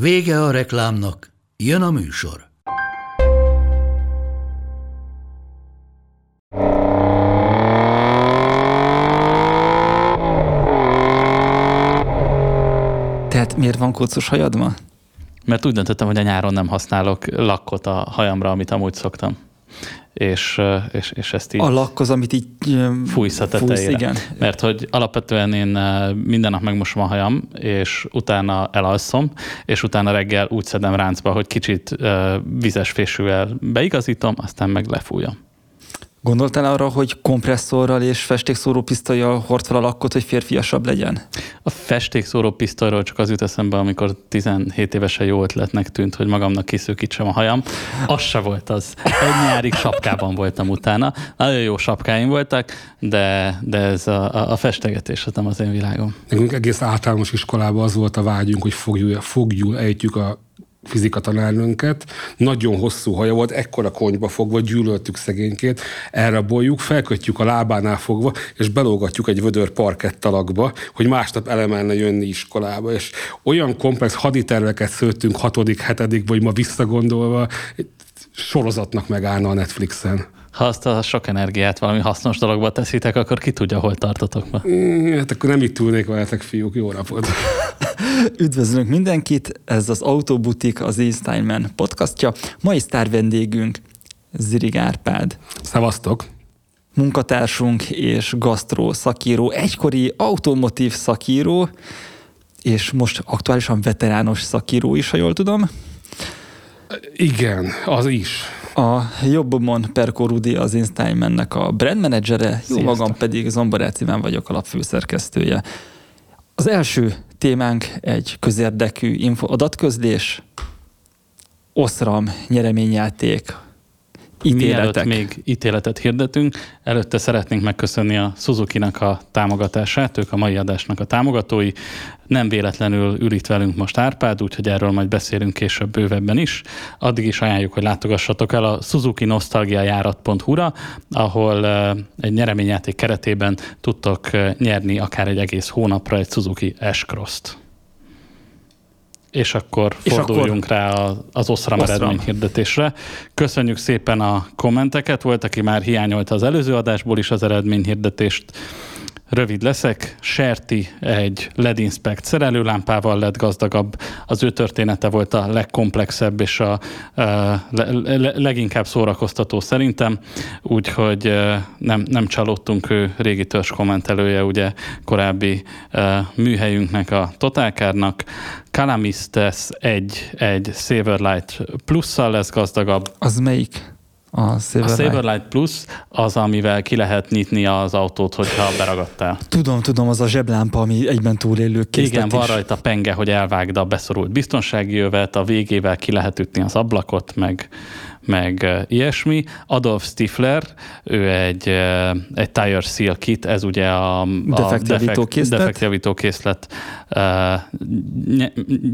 Vége a reklámnak, jön a műsor. Tehát miért van kócos hajad ma? Mert úgy döntöttem, hogy a nyáron nem használok lakkot a hajamra, amit amúgy szoktam. És, és, és ezt így... A lakk az, amit így fújsz a tetejére. Fújsz, igen. Mert hogy alapvetően én minden nap megmosom a hajam, és utána elalszom, és utána reggel úgy szedem ráncba, hogy kicsit vizes fésűvel beigazítom, aztán meg lefújom. Gondoltál arra, hogy kompresszorral és festékszóró pisztolyjal hord fel a lakkot, hogy férfiasabb legyen? A festékszóró pisztolyról csak az jut eszembe, amikor 17 évesen jó ötletnek tűnt, hogy magamnak kiszűkítsem a hajam. Az se volt az. Egy nyárig sapkában voltam utána. Nagyon jó sapkáim voltak, de, de ez a, a festegetés az nem az én világom. Nekünk egész általános iskolában az volt a vágyunk, hogy fogjul, fogjul ejtjük a fizika tanárnőnket, nagyon hosszú haja volt, ekkora konyba fogva, gyűlöltük szegénykét, elraboljuk, felkötjük a lábánál fogva, és belógatjuk egy vödör parkett talakba, hogy másnap elemelne jönni iskolába, és olyan komplex haditerveket szőttünk hatodik, hetedik, vagy ma visszagondolva, sorozatnak megállna a Netflixen ha azt a sok energiát valami hasznos dologba teszitek, akkor ki tudja, hol tartotok ma. Hát akkor nem itt ülnék veletek, fiúk. Jó napot! Üdvözlünk mindenkit, ez az Autobutik, az Einsteinman podcastja. Mai sztár vendégünk Zirig Árpád. Szevasztok! Munkatársunk és gasztró szakíró, egykori automotív szakíró, és most aktuálisan veterános szakíró is, ha jól tudom. Igen, az is. A jobbomon Perko Rudi az Instagramnek a brand managere, jó magam pedig Zomborát Iván vagyok a lapfőszerkesztője. Az első témánk egy közérdekű info adatközlés, Oszram nyereményjáték ítéletek. Mielőtt még ítéletet hirdetünk, előtte szeretnénk megköszönni a Suzuki-nak a támogatását, ők a mai adásnak a támogatói. Nem véletlenül ül itt velünk most Árpád, úgyhogy erről majd beszélünk később bővebben is. Addig is ajánljuk, hogy látogassatok el a Suzuki Nostalgiajárat.hu-ra, ahol egy nyereményjáték keretében tudtok nyerni akár egy egész hónapra egy Suzuki S-Cross-t. És akkor és forduljunk akkor rá az Oszram, Oszram hirdetésre. Köszönjük szépen a kommenteket. Volt, aki már hiányolta az előző adásból is az eredményhirdetést. Rövid leszek. Serti egy LED Inspect szerelőlámpával lett gazdagabb. Az ő története volt a legkomplexebb és a, a le, le, leginkább szórakoztató szerintem, úgyhogy nem, nem csalódtunk ő régi törzs kommentelője, ugye korábbi műhelyünknek, a Totálkárnak. Calamistes egy, egy Saverlight plusszal lesz gazdagabb. Az melyik? A Saberlight. a Saberlight Plus az, amivel ki lehet nyitni az autót, hogyha beragadtál. Tudom, tudom, az a zseblámpa, ami egyben túlélő készlet Igen, van rajta penge, hogy elvágd a beszorult biztonsági jövet, a végével ki lehet ütni az ablakot, meg meg ilyesmi. Adolf Stifler, ő egy, egy Tire Seal Kit, ez ugye a, a defektjavító készlet, defektjavító készlet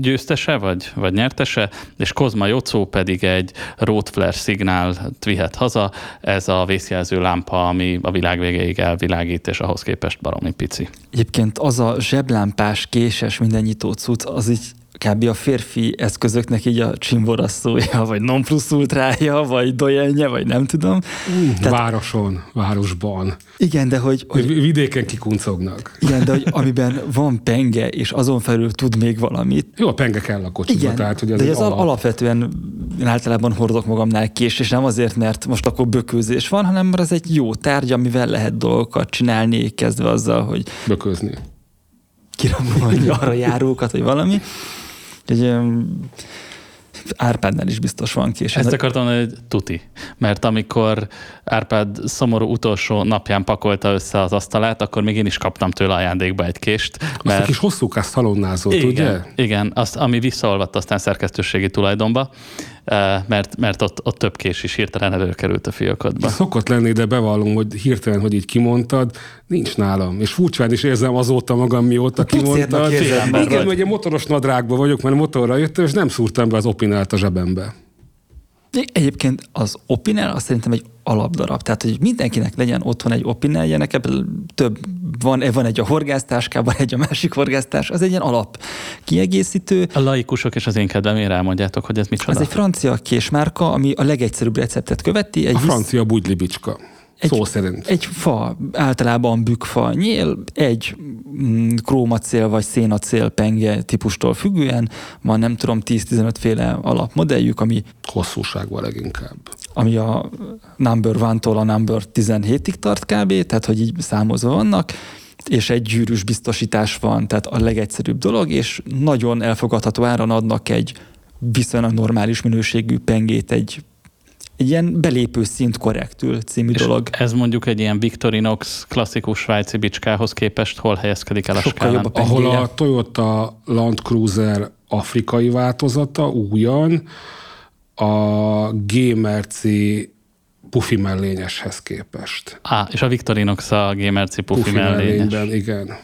győztese, vagy, vagy nyertese, és Kozma Jocó pedig egy Road Flare szignál vihet haza, ez a vészjelző lámpa, ami a világ végéig elvilágít, és ahhoz képest baromi pici. Egyébként az a zseblámpás, késes, minden nyitó cucc, az így kb. a férfi eszközöknek így a csimborasszója, vagy non plus ultrája, vagy dojenje, vagy nem tudom. Uh, Tehát, városon, városban. Igen, de hogy, hogy... Vidéken kikuncognak. Igen, de hogy amiben van penge, és azon felül tud még valamit. Jó, a penge kell a kocsiba. Igen, tehát, hogy ez de ez alap. alapvetően én általában hordok magamnál kés, és nem azért, mert most akkor bökőzés van, hanem mert ez egy jó tárgy, amivel lehet dolgokat csinálni, kezdve azzal, hogy... Böközni. Kirabolni arra járókat, vagy valami. Egy, Árpádnál is biztos van kés. Ezt akartam mondani, hogy tuti. Mert amikor Árpád szomorú utolsó napján pakolta össze az asztalát, akkor még én is kaptam tőle ajándékba egy kést. Mert... Azt a kis hosszúkás szalonnázott, igen, ugye? Igen, azt, ami visszaolvadt aztán szerkesztőségi tulajdonba, mert, mert ott, ott több kés is hirtelen előkerült a fiókodba. Szokott lenni, de bevallom, hogy hirtelen, hogy így kimondtad, nincs nálam. És furcsán is érzem azóta magam, mióta kimondtad. Igen, hogy egy motoros nadrágban vagyok, mert motorra jöttem, és nem szúrtam be az opinált a zsebembe. Egyébként az Opinel azt szerintem egy alapdarab. Tehát, hogy mindenkinek legyen otthon egy Opinelje, nekem több van, van egy a horgásztáskában, egy a másik horgásztás, az egy ilyen alap kiegészítő. A laikusok és az én kedvemére elmondjátok, hogy ez micsoda. Az egy francia késmárka, ami a legegyszerűbb receptet követi. Egy a francia bugylibicska. Egy, Szó szerint. Egy fa, általában bükfa nyél, egy mm, krómacél vagy szénacél penge típustól függően, van nem tudom 10-15 féle alapmodelljük, ami... Hosszúságban leginkább. Ami a number one-tól a number 17-ig tart kb, tehát hogy így számozva vannak, és egy gyűrűs biztosítás van, tehát a legegyszerűbb dolog, és nagyon elfogadható áron adnak egy viszonylag normális minőségű pengét egy egy ilyen belépő szint korrektül című És dolog. ez mondjuk egy ilyen Victorinox klasszikus svájci bicskához képest hol helyezkedik el a Sokkal skálán? jobb a Ahol a Toyota Land Cruiser afrikai változata újan a G-Merci pufi mellényeshez képest. Á, és a Victorinox a Gamerci pufi, Pufi mellényes. mellényben, igen.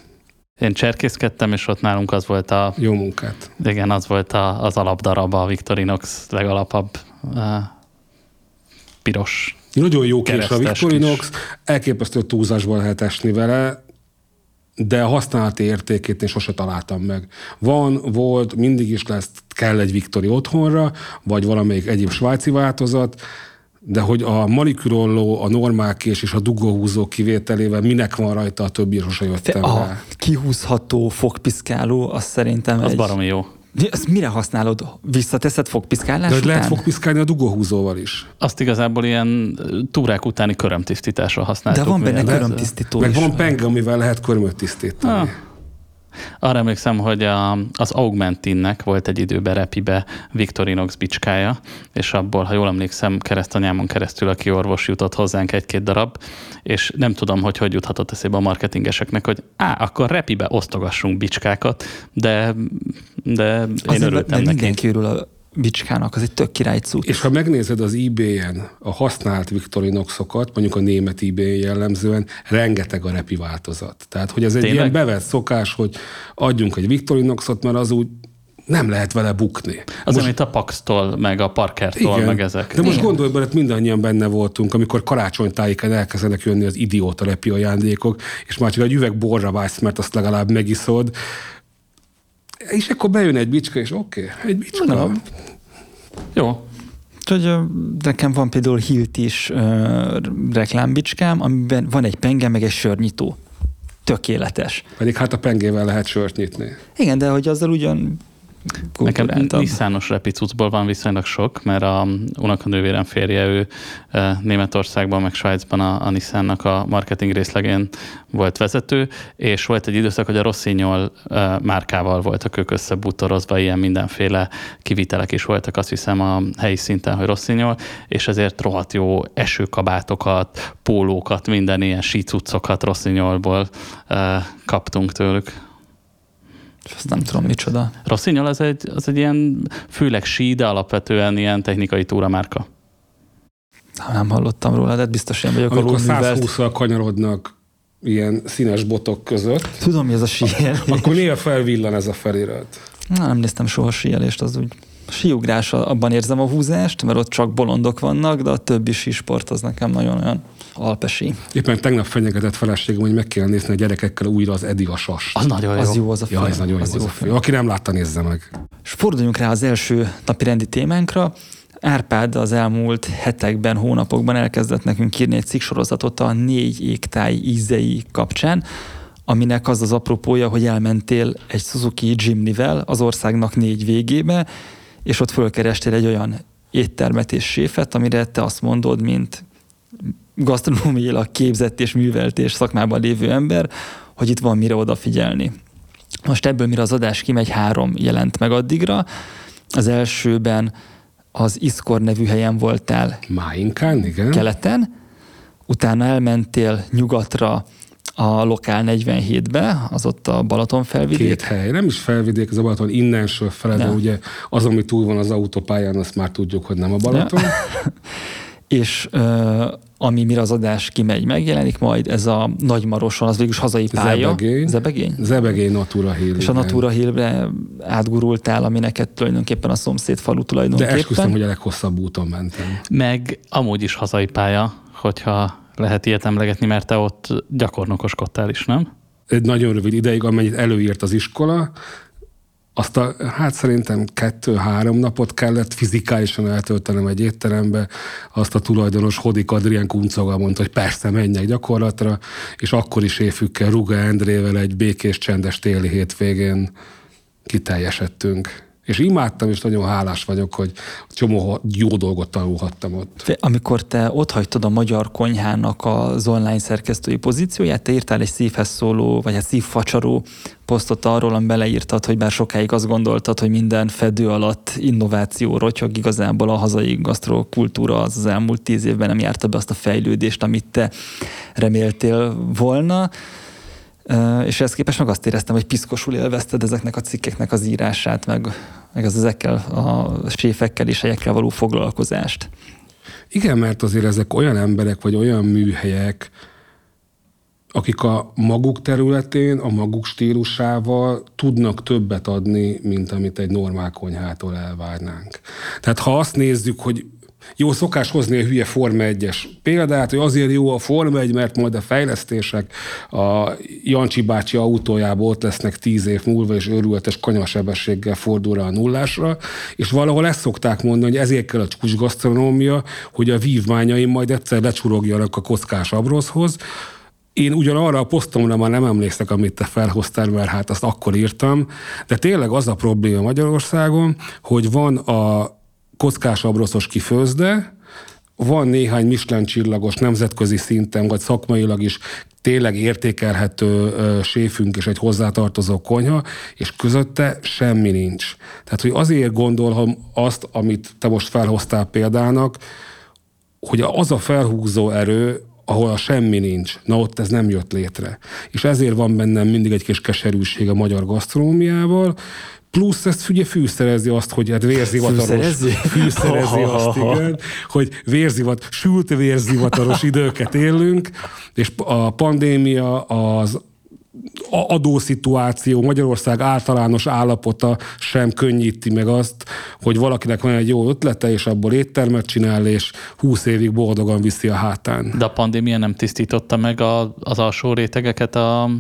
Én cserkészkedtem, és ott nálunk az volt a, Jó munkát. igen, az volt a, az alapdarab, a Victorinox legalapabb piros. Nagyon jó kés a Victorinox, elképesztő túlzásban lehet esni vele, de a használati értékét én sose találtam meg. Van, volt, mindig is lesz, kell egy Victori otthonra, vagy valamelyik egyéb svájci változat, de hogy a manikürolló, a normál kés és a dugóhúzó kivételével minek van rajta, a többi sose jöttem A rá. kihúzható fogpiszkáló, az szerintem Az egy... baromi jó. Azt mire használod? Visszateszed fogpiszkálás De hogy után? lehet fogpiszkálni a dugóhúzóval is. Azt igazából ilyen túrák utáni körömtisztításra használtuk. De van benne körömtisztító Meg is. van penge, amivel lehet körmöt tisztítani. Ah. Arra emlékszem, hogy a, az Augmentinnek volt egy időben repibe Victorinox bicskája, és abból, ha jól emlékszem, keresztanyámon keresztül a kiorvos jutott hozzánk egy-két darab, és nem tudom, hogy hogy juthatott eszébe a marketingeseknek, hogy á, akkor repibe osztogassunk bicskákat, de, de én Azért, örültem mert neki. mindenki örül a bicskának, az egy tök király cucc. És ha megnézed az eBay-en a használt Victorinoxokat, mondjuk a német eBay jellemzően, rengeteg a repi változat. Tehát, hogy ez egy Tényleg? ilyen bevett szokás, hogy adjunk egy Victorinoxot, mert az úgy nem lehet vele bukni. Az, amit a Pax-tól, meg a Parkertól, meg ezek. De most Igen. gondolj bele, mindannyian benne voltunk, amikor karácsonytájéken elkezdenek jönni az idióta repi ajándékok, és már csak egy üveg borra vágysz, mert azt legalább megiszod. És akkor bejön egy bicska, és oké, okay, egy bicska. Na. Jó, Úgyhogy nekem van például Hilt is ö, reklámbicskám, amiben van egy penge, meg egy sörnyitó. Tökéletes. Pedig hát a pengével lehet sört nyitni. Igen, de hogy azzal ugyan Nekem. Nissanos repicucból van viszonylag sok, mert a unokanővérem férje, ő Németországban, meg Svájcban a, a Nissannak a marketing részlegén volt vezető, és volt egy időszak, hogy a Rossignol márkával voltak ők összebútorozva, ilyen mindenféle kivitelek is voltak, azt hiszem a helyi szinten, hogy Rossignol, és ezért rohadt jó esőkabátokat, pólókat, minden ilyen sícuccokat Rossignolból kaptunk tőlük. Azt nem tudom micsoda. Rossignol az egy, az egy ilyen főleg sí, de alapvetően ilyen technikai túramárka. Ha nem hallottam róla, de biztos én vagyok Amikor alul művelt. 120-al kanyarodnak ilyen színes botok között, Tudom, mi ez a síelés. akkor néha felvillan ez a felirat. Na, nem néztem soha síelést, az úgy síugrás, abban érzem a húzást, mert ott csak bolondok vannak, de a többi sísport az nekem nagyon olyan alpesi. Éppen tegnap fenyegetett feleségem, hogy meg kell nézni a gyerekekkel újra az Edi a sast. Az nagyon jó. Az jó az a film. Ja, ez nagyon jó, az az jó a film. film. Aki nem látta, nézze meg. És forduljunk rá az első napi rendi témánkra. Árpád az elmúlt hetekben, hónapokban elkezdett nekünk írni egy cikksorozatot a négy égtáj ízei kapcsán, aminek az az apropója, hogy elmentél egy Suzuki Jimny-vel az országnak négy végébe, és ott fölkerestél egy olyan éttermet és séfet, amire te azt mondod, mint gasztronómiailag képzett és művelt és szakmában lévő ember, hogy itt van mire odafigyelni. Most ebből, mire az adás kimegy, három jelent meg addigra. Az elsőben az Iszkor nevű helyen voltál. Máinkán, igen. Keleten, utána elmentél nyugatra a Lokál 47-be, az ott a Balaton felvidék. Két hely, nem is felvidék, az a Balaton innensől fele, de ugye az, ami túl van az autópályán, azt már tudjuk, hogy nem a Balaton. És ami mire az adás kimegy, megjelenik majd, ez a Nagymaroson, az végülis hazai pálya. Zebegény. Zebegény? Zebegény Natura Hill. És a Natura Hillre átgurultál, ami neked tulajdonképpen a szomszéd falu tulajdonképpen. De esküszöm, hogy a leghosszabb úton mentem. Meg amúgy is hazai pálya, hogyha lehet ilyet emlegetni, mert te ott gyakornokoskodtál is, nem? Egy nagyon rövid ideig, amennyit előírt az iskola, azt a, hát szerintem kettő-három napot kellett fizikálisan eltöltenem egy étterembe, azt a tulajdonos Hodik Adrián Kuncoga mondta, hogy persze menjek gyakorlatra, és akkor is évükkel Ruga Endrével egy békés, csendes téli hétvégén kiteljesedtünk és imádtam, és nagyon hálás vagyok, hogy csomó jó dolgot tanulhattam ott. Amikor te ott hagytad a Magyar Konyhának az online szerkesztői pozícióját, te írtál egy szívhez szóló, vagy egy szívfacsaró posztot arról, amiben leírtad, hogy bár sokáig azt gondoltad, hogy minden fedő alatt innováció rotyog, igazából a hazai gasztrokultúra az az elmúlt tíz évben nem járta be azt a fejlődést, amit te reméltél volna és ezt képest meg azt éreztem, hogy piszkosul élvezted ezeknek a cikkeknek az írását, meg, meg az ezekkel a séfekkel és helyekkel való foglalkozást. Igen, mert azért ezek olyan emberek, vagy olyan műhelyek, akik a maguk területén, a maguk stílusával tudnak többet adni, mint amit egy normál konyhától elvárnánk. Tehát ha azt nézzük, hogy jó szokás hozni a hülye Forma 1-es példát, hogy azért jó a Forma 1, mert majd a fejlesztések a Jancsi bácsi autójából ott lesznek tíz év múlva, és őrületes kanyasebességgel fordul rá a nullásra, és valahol ezt szokták mondani, hogy ezért kell a csúcsgasztronómia, hogy a vívmányaim majd egyszer lecsurogjanak a kockás abroszhoz, én ugyan arra a posztomra már nem emlékszek, amit te felhoztál, mert hát azt akkor írtam, de tényleg az a probléma Magyarországon, hogy van a kockás abroszos kifőzde, van néhány Michelin csillagos nemzetközi szinten, vagy szakmailag is tényleg értékelhető séfünk és egy hozzátartozó konyha, és közötte semmi nincs. Tehát, hogy azért gondolom azt, amit te most felhoztál példának, hogy az a felhúzó erő, ahol a semmi nincs, na ott ez nem jött létre. És ezért van bennem mindig egy kis keserűség a magyar gasztronómiával, Plusz ezt ugye fűszerezi azt, hogy hát vérzivataros. Fűszerezi? Fűszerezi azt, igen, hogy vérzivat, sült vérzivataros időket élünk, és a pandémia, az adószituáció, Magyarország általános állapota sem könnyíti meg azt, hogy valakinek van egy jó ötlete, és abból éttermet csinál, és húsz évig boldogan viszi a hátán. De a pandémia nem tisztította meg a, az alsó rétegeket a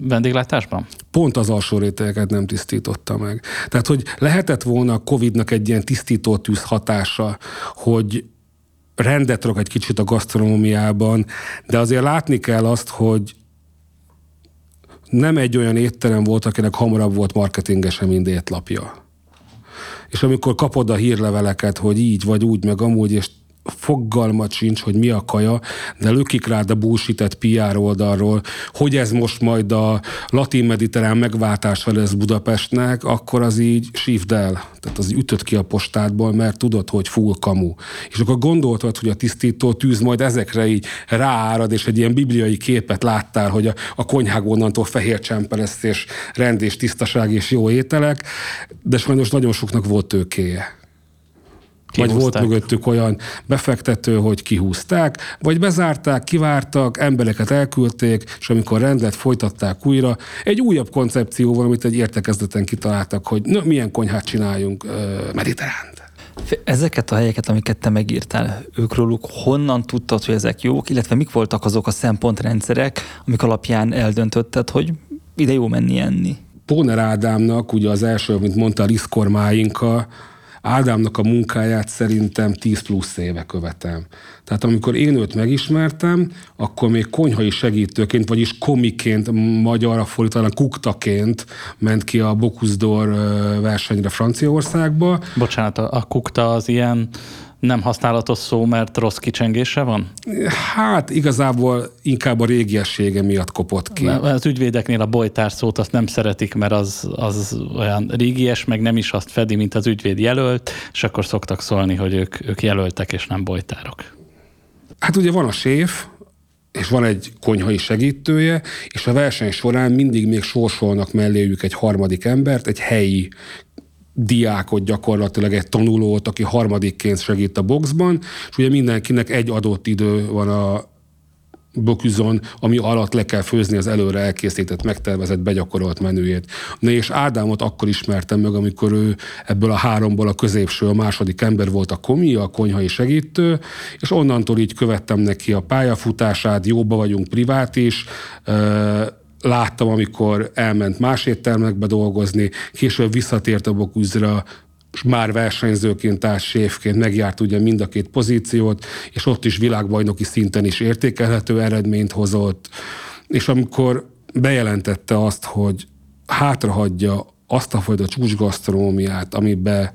vendéglátásban? Pont az alsó rétegeket nem tisztította meg. Tehát, hogy lehetett volna a Covid-nak egy ilyen tisztító tűz hatása, hogy rendet rak egy kicsit a gasztronómiában, de azért látni kell azt, hogy nem egy olyan étterem volt, akinek hamarabb volt marketingesen, mint étlapja. És amikor kapod a hírleveleket, hogy így vagy úgy, meg amúgy, és fogalmat sincs, hogy mi a kaja, de lökik rád a bullshit PR oldalról, hogy ez most majd a latin-mediterrán megváltása lesz Budapestnek, akkor az így sívd el. Tehát az ütött ki a postádból, mert tudod, hogy full kamu. És akkor gondoltad, hogy a tisztító tűz majd ezekre így ráárad, és egy ilyen bibliai képet láttál, hogy a, a konyhák onnantól fehér csempe lesz, és rend és tisztaság és jó ételek, de sajnos nagyon soknak volt tőkéje. Vagy volt mögöttük olyan befektető, hogy kihúzták, vagy bezárták, kivártak, embereket elküldték, és amikor rendet folytatták újra, egy újabb koncepcióval, amit egy értekezleten kitaláltak, hogy na, milyen konyhát csináljunk, mediterránt. Ezeket a helyeket, amiket te megírtál, ők róluk honnan tudtad, hogy ezek jók, illetve mik voltak azok a szempontrendszerek, amik alapján eldöntötted, hogy ide jó menni enni? Póner Ádámnak, ugye az első, amit mondta, a Ádámnak a munkáját szerintem 10 plusz éve követem. Tehát amikor én őt megismertem, akkor még konyhai segítőként, vagyis komiként, magyarra fordítanak kuktaként ment ki a Bocuse versenyre Franciaországba. Bocsánat, a kukta az ilyen nem használatos szó, mert rossz kicsengése van? Hát igazából inkább a régiessége miatt kopott ki. Az ügyvédeknél a bojtár szót azt nem szeretik, mert az, az olyan régies, meg nem is azt fedi, mint az ügyvéd jelölt, és akkor szoktak szólni, hogy ők, ők jelöltek és nem bojtárok. Hát ugye van a séf, és van egy konyhai segítője, és a verseny során mindig még sorsolnak melléjük egy harmadik embert, egy helyi diákot gyakorlatilag, egy tanulót, aki harmadikként segít a boxban, és ugye mindenkinek egy adott idő van a boküzon, ami alatt le kell főzni az előre elkészített, megtervezett, begyakorolt menüjét. Na és Ádámot akkor ismertem meg, amikor ő ebből a háromból a középső, a második ember volt a komi, a konyhai segítő, és onnantól így követtem neki a pályafutását, jóba vagyunk privát is, láttam, amikor elment más éttermekbe dolgozni, később visszatért a és már versenyzőként, társséfként megjárt ugye mind a két pozíciót, és ott is világbajnoki szinten is értékelhető eredményt hozott. És amikor bejelentette azt, hogy hátrahagyja azt a fajta csúcsgasztronómiát, amiben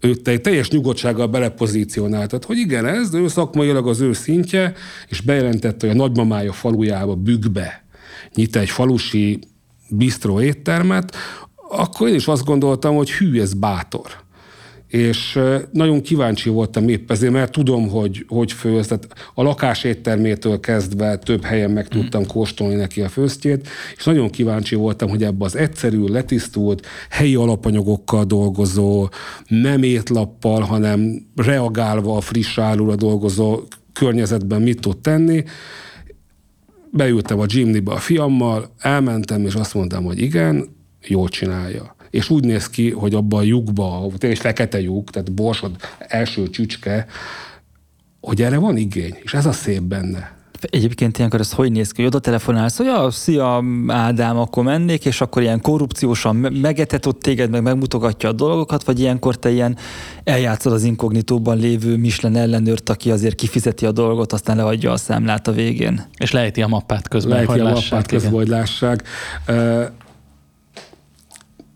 ő teljes nyugodtsággal belepozícionáltat, hogy igen, ez, ő szakmailag az ő szintje, és bejelentette, hogy a nagymamája falujába bükkbe nyit egy falusi bistró éttermet, akkor én is azt gondoltam, hogy hű, ez bátor. És nagyon kíváncsi voltam épp ezért, mert tudom, hogy hogy főz, tehát a lakás éttermétől kezdve több helyen meg tudtam kóstolni neki a főztjét, és nagyon kíváncsi voltam, hogy ebbe az egyszerű, letisztult, helyi alapanyagokkal dolgozó, nem étlappal, hanem reagálva a friss árulra dolgozó környezetben mit tud tenni, beültem a gymnibe a fiammal, elmentem, és azt mondtam, hogy igen, jól csinálja. És úgy néz ki, hogy abban a lyukba, tényleg fekete lyuk, tehát borsod első csücske, hogy erre van igény, és ez a szép benne. Egyébként ilyenkor ez hogy néz ki, hogy oda telefonálsz, hogy ja, szia Ádám, akkor mennék, és akkor ilyen korrupciósan megetetett téged, meg megmutogatja a dolgokat, vagy ilyenkor te ilyen eljátszod az inkognitóban lévő Michelin ellenőrt, aki azért kifizeti a dolgot, aztán leadja a számlát a végén. És lejti a mappát közben, lejti hogy a mappát közben, hogy lássák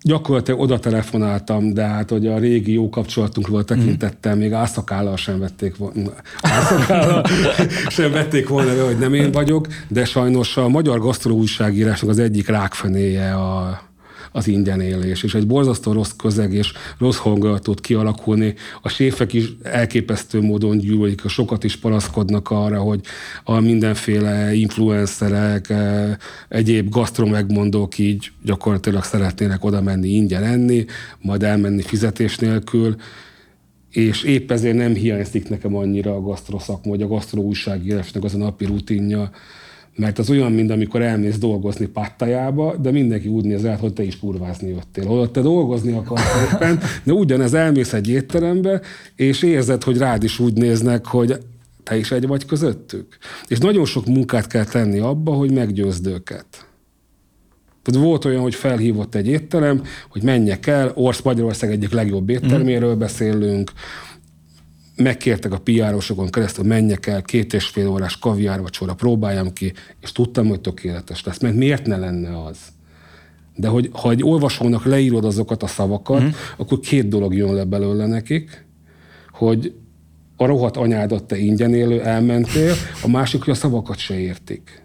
gyakorlatilag oda telefonáltam, de hát hogy a régi jó kapcsolatunkról tekintettem, még ászakállal sem vették volna, ászakállal sem vették volna, hogy nem én vagyok, de sajnos a magyar gasztró újságírásnak az egyik rákfenéje a az ingyen élés, és egy borzasztó rossz közeg és rossz hangulat tud kialakulni. A séfek is elképesztő módon gyűlölik, sokat is panaszkodnak arra, hogy a mindenféle influencerek, e, egyéb gasztromegmondók így gyakorlatilag szeretnének oda menni ingyen enni, majd elmenni fizetés nélkül, és épp ezért nem hiányzik nekem annyira a gasztroszakma, vagy a gasztro újságírásnak az a napi rutinja, mert az olyan, mint amikor elmész dolgozni pattajába, de mindenki úgy néz el, hogy te is kurvázni jöttél. Holott te dolgozni akarsz éppen, de ugyanez elmész egy étterembe, és érzed, hogy rád is úgy néznek, hogy te is egy vagy közöttük. És nagyon sok munkát kell tenni abba, hogy meggyőzd őket. Tehát volt olyan, hogy felhívott egy étterem, hogy menjek el, Orsz Magyarország egyik legjobb étterméről beszélünk, megkértek a piárosokon keresztül, menjek el két és fél órás kaviárvacsora, próbáljam ki, és tudtam, hogy tökéletes lesz. Mert miért ne lenne az? De hogy ha egy olvasónak leírod azokat a szavakat, mm. akkor két dolog jön le belőle nekik, hogy a rohadt anyádat te ingyen élő, elmentél, a másik, hogy a szavakat se értik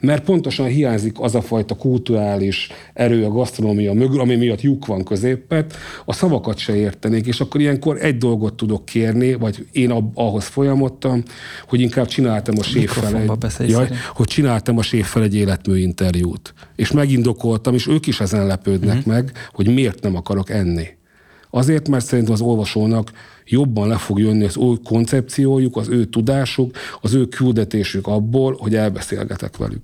mert pontosan hiányzik az a fajta kulturális erő a gasztronómia mögül, ami miatt lyuk van középet, a szavakat se értenék, és akkor ilyenkor egy dolgot tudok kérni, vagy én ahhoz folyamodtam, hogy inkább csináltam a séffel egy, jaj, hogy csináltam a séffel egy életmű interjút. És megindokoltam, és ők is ezen lepődnek uh-huh. meg, hogy miért nem akarok enni. Azért, mert szerintem az olvasónak jobban le fog jönni az ő koncepciójuk, az ő tudásuk, az ő küldetésük abból, hogy elbeszélgetek velük.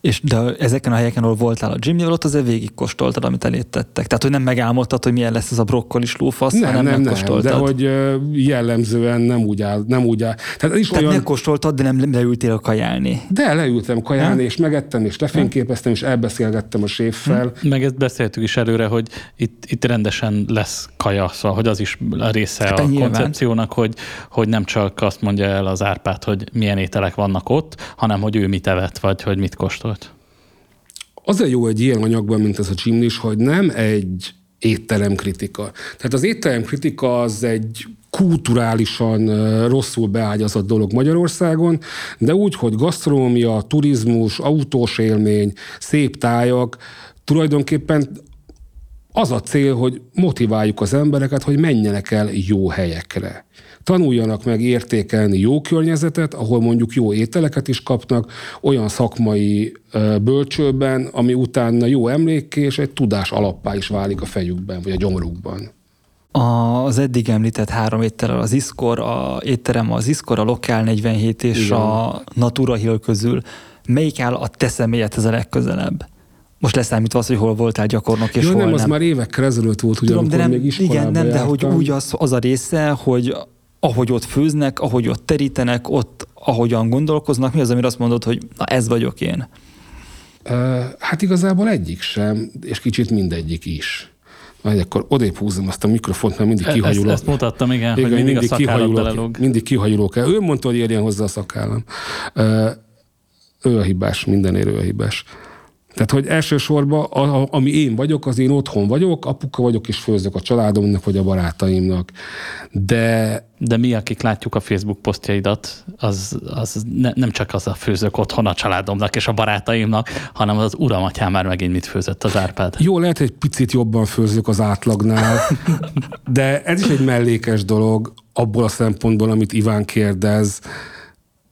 És de ezeken a helyeken, ahol voltál a gymnél, ott azért végig kóstoltad, amit elétettek. Tehát, hogy nem megálmodtad, hogy milyen lesz ez a brokkolis lófasz, nem, hanem nem, nem, de hogy jellemzően nem úgy áll. Nem úgy áll. Tehát, is Tehát olyan... megkóstoltad, de nem leültél kajálni. De leültem kajálni, és megettem, és lefényképeztem, és elbeszélgettem a séffel. Meg ezt beszéltük is előre, hogy itt, itt rendesen lesz kaja, szóval, hogy az is a része hát a nyilván. koncepciónak, hogy, hogy nem csak azt mondja el az árpát, hogy milyen ételek vannak ott, hanem hogy ő mit evett, vagy hogy mit kóstol javasolt? Az a jó egy ilyen anyagban, mint ez a Jimnis, hogy nem egy étterem kritika. Tehát az étterem kritika az egy kulturálisan rosszul beágyazott dolog Magyarországon, de úgy, hogy gasztronómia, turizmus, autós élmény, szép tájak, tulajdonképpen az a cél, hogy motiváljuk az embereket, hogy menjenek el jó helyekre. Tanuljanak meg értékelni jó környezetet, ahol mondjuk jó ételeket is kapnak, olyan szakmai bölcsőben, ami utána jó emlék és egy tudás alappá is válik a fejükben, vagy a gyomrukban. Az eddig említett három étterem, az Iskor, a étterem az Iskor, a Lokál 47 és Igen. a Natura Hill közül, melyik áll a te személyedhez a legközelebb? Most leszámítva az, hogy hol voltál gyakornok, és Jó, hol nem, nem. az már évekkel ezelőtt volt, ugye, Tudom, de nem, még Igen, nem, de hogy úgy az, az a része, hogy ahogy ott főznek, ahogy ott terítenek, ott ahogyan gondolkoznak, mi az, amire azt mondod, hogy na ez vagyok én? Hát igazából egyik sem, és kicsit mindegyik is. Majd akkor odébb húzom azt a mikrofont, mert mindig kihajulok. Ezt, ezt mutattam, igen, igen hogy mindig, mindig a kihajulok, Mindig kihajulok el. Ő mondta, hogy érjen hozzá a szakállam. Ő a hibás, mindenért ő a hibás. Tehát, hogy elsősorban, a, a, ami én vagyok, az én otthon vagyok, apuka vagyok, és főzök a családomnak, vagy a barátaimnak. De... De mi, akik látjuk a Facebook posztjaidat, az, az ne, nem csak az a főzök otthon a családomnak és a barátaimnak, hanem az uram atyám már megint mit főzött az Árpád. Jó, lehet, hogy egy picit jobban főzök az átlagnál, de ez is egy mellékes dolog abból a szempontból, amit Iván kérdez,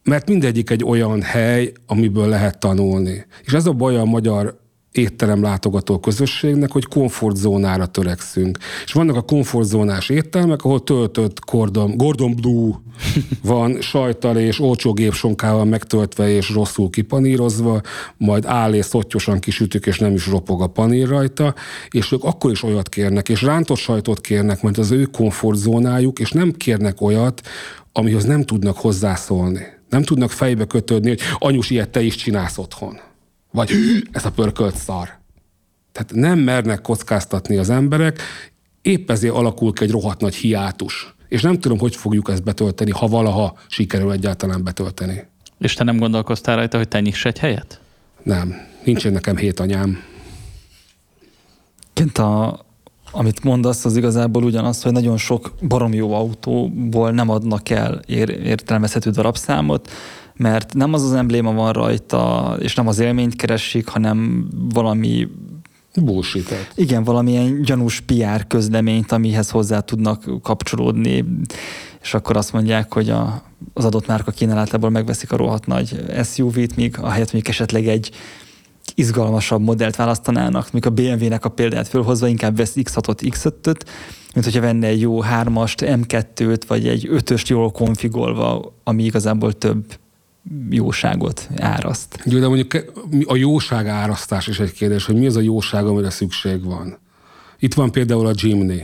mert mindegyik egy olyan hely, amiből lehet tanulni. És ez a baj a magyar étterem látogató közösségnek, hogy komfortzónára törekszünk. És vannak a komfortzónás éttermek, ahol töltött Gordon, Gordon Blue van sajtal és olcsó gépsonkával megtöltve és rosszul kipanírozva, majd áll és szottyosan kisütük, és nem is ropog a panír rajta, és ők akkor is olyat kérnek, és rántott sajtot kérnek, mert az ő komfortzónájuk, és nem kérnek olyat, amihoz nem tudnak hozzászólni. Nem tudnak fejbe kötődni, hogy anyus, ilyet te is csinálsz otthon. Vagy ez a pörkölt szar. Tehát nem mernek kockáztatni az emberek, épp ezért alakul ki egy rohadt nagy hiátus. És nem tudom, hogy fogjuk ezt betölteni, ha valaha sikerül egyáltalán betölteni. És te nem gondolkoztál rajta, hogy te nyiss egy helyet? Nem. Nincsen nekem hét anyám. Kint a, amit mondasz, az igazából ugyanaz, hogy nagyon sok barom jó autóból nem adnak el ér, értelmezhető darabszámot, mert nem az az embléma van rajta, és nem az élményt keresik, hanem valami bullshit Igen, valamilyen gyanús PR közleményt, amihez hozzá tudnak kapcsolódni, és akkor azt mondják, hogy a, az adott márka kínálatából megveszik a rohadt nagy SUV-t, míg ahelyett mondjuk esetleg egy izgalmasabb modellt választanának, míg a BMW-nek a példát fölhozva inkább vesz X6-ot, X5-öt, mint hogyha venne egy jó 3-ast, M2-t, vagy egy 5-öst jól konfigolva, ami igazából több jóságot áraszt. Jó, de mondjuk a jóság árasztás is egy kérdés, hogy mi az a jóság, amire szükség van. Itt van például a Jimny.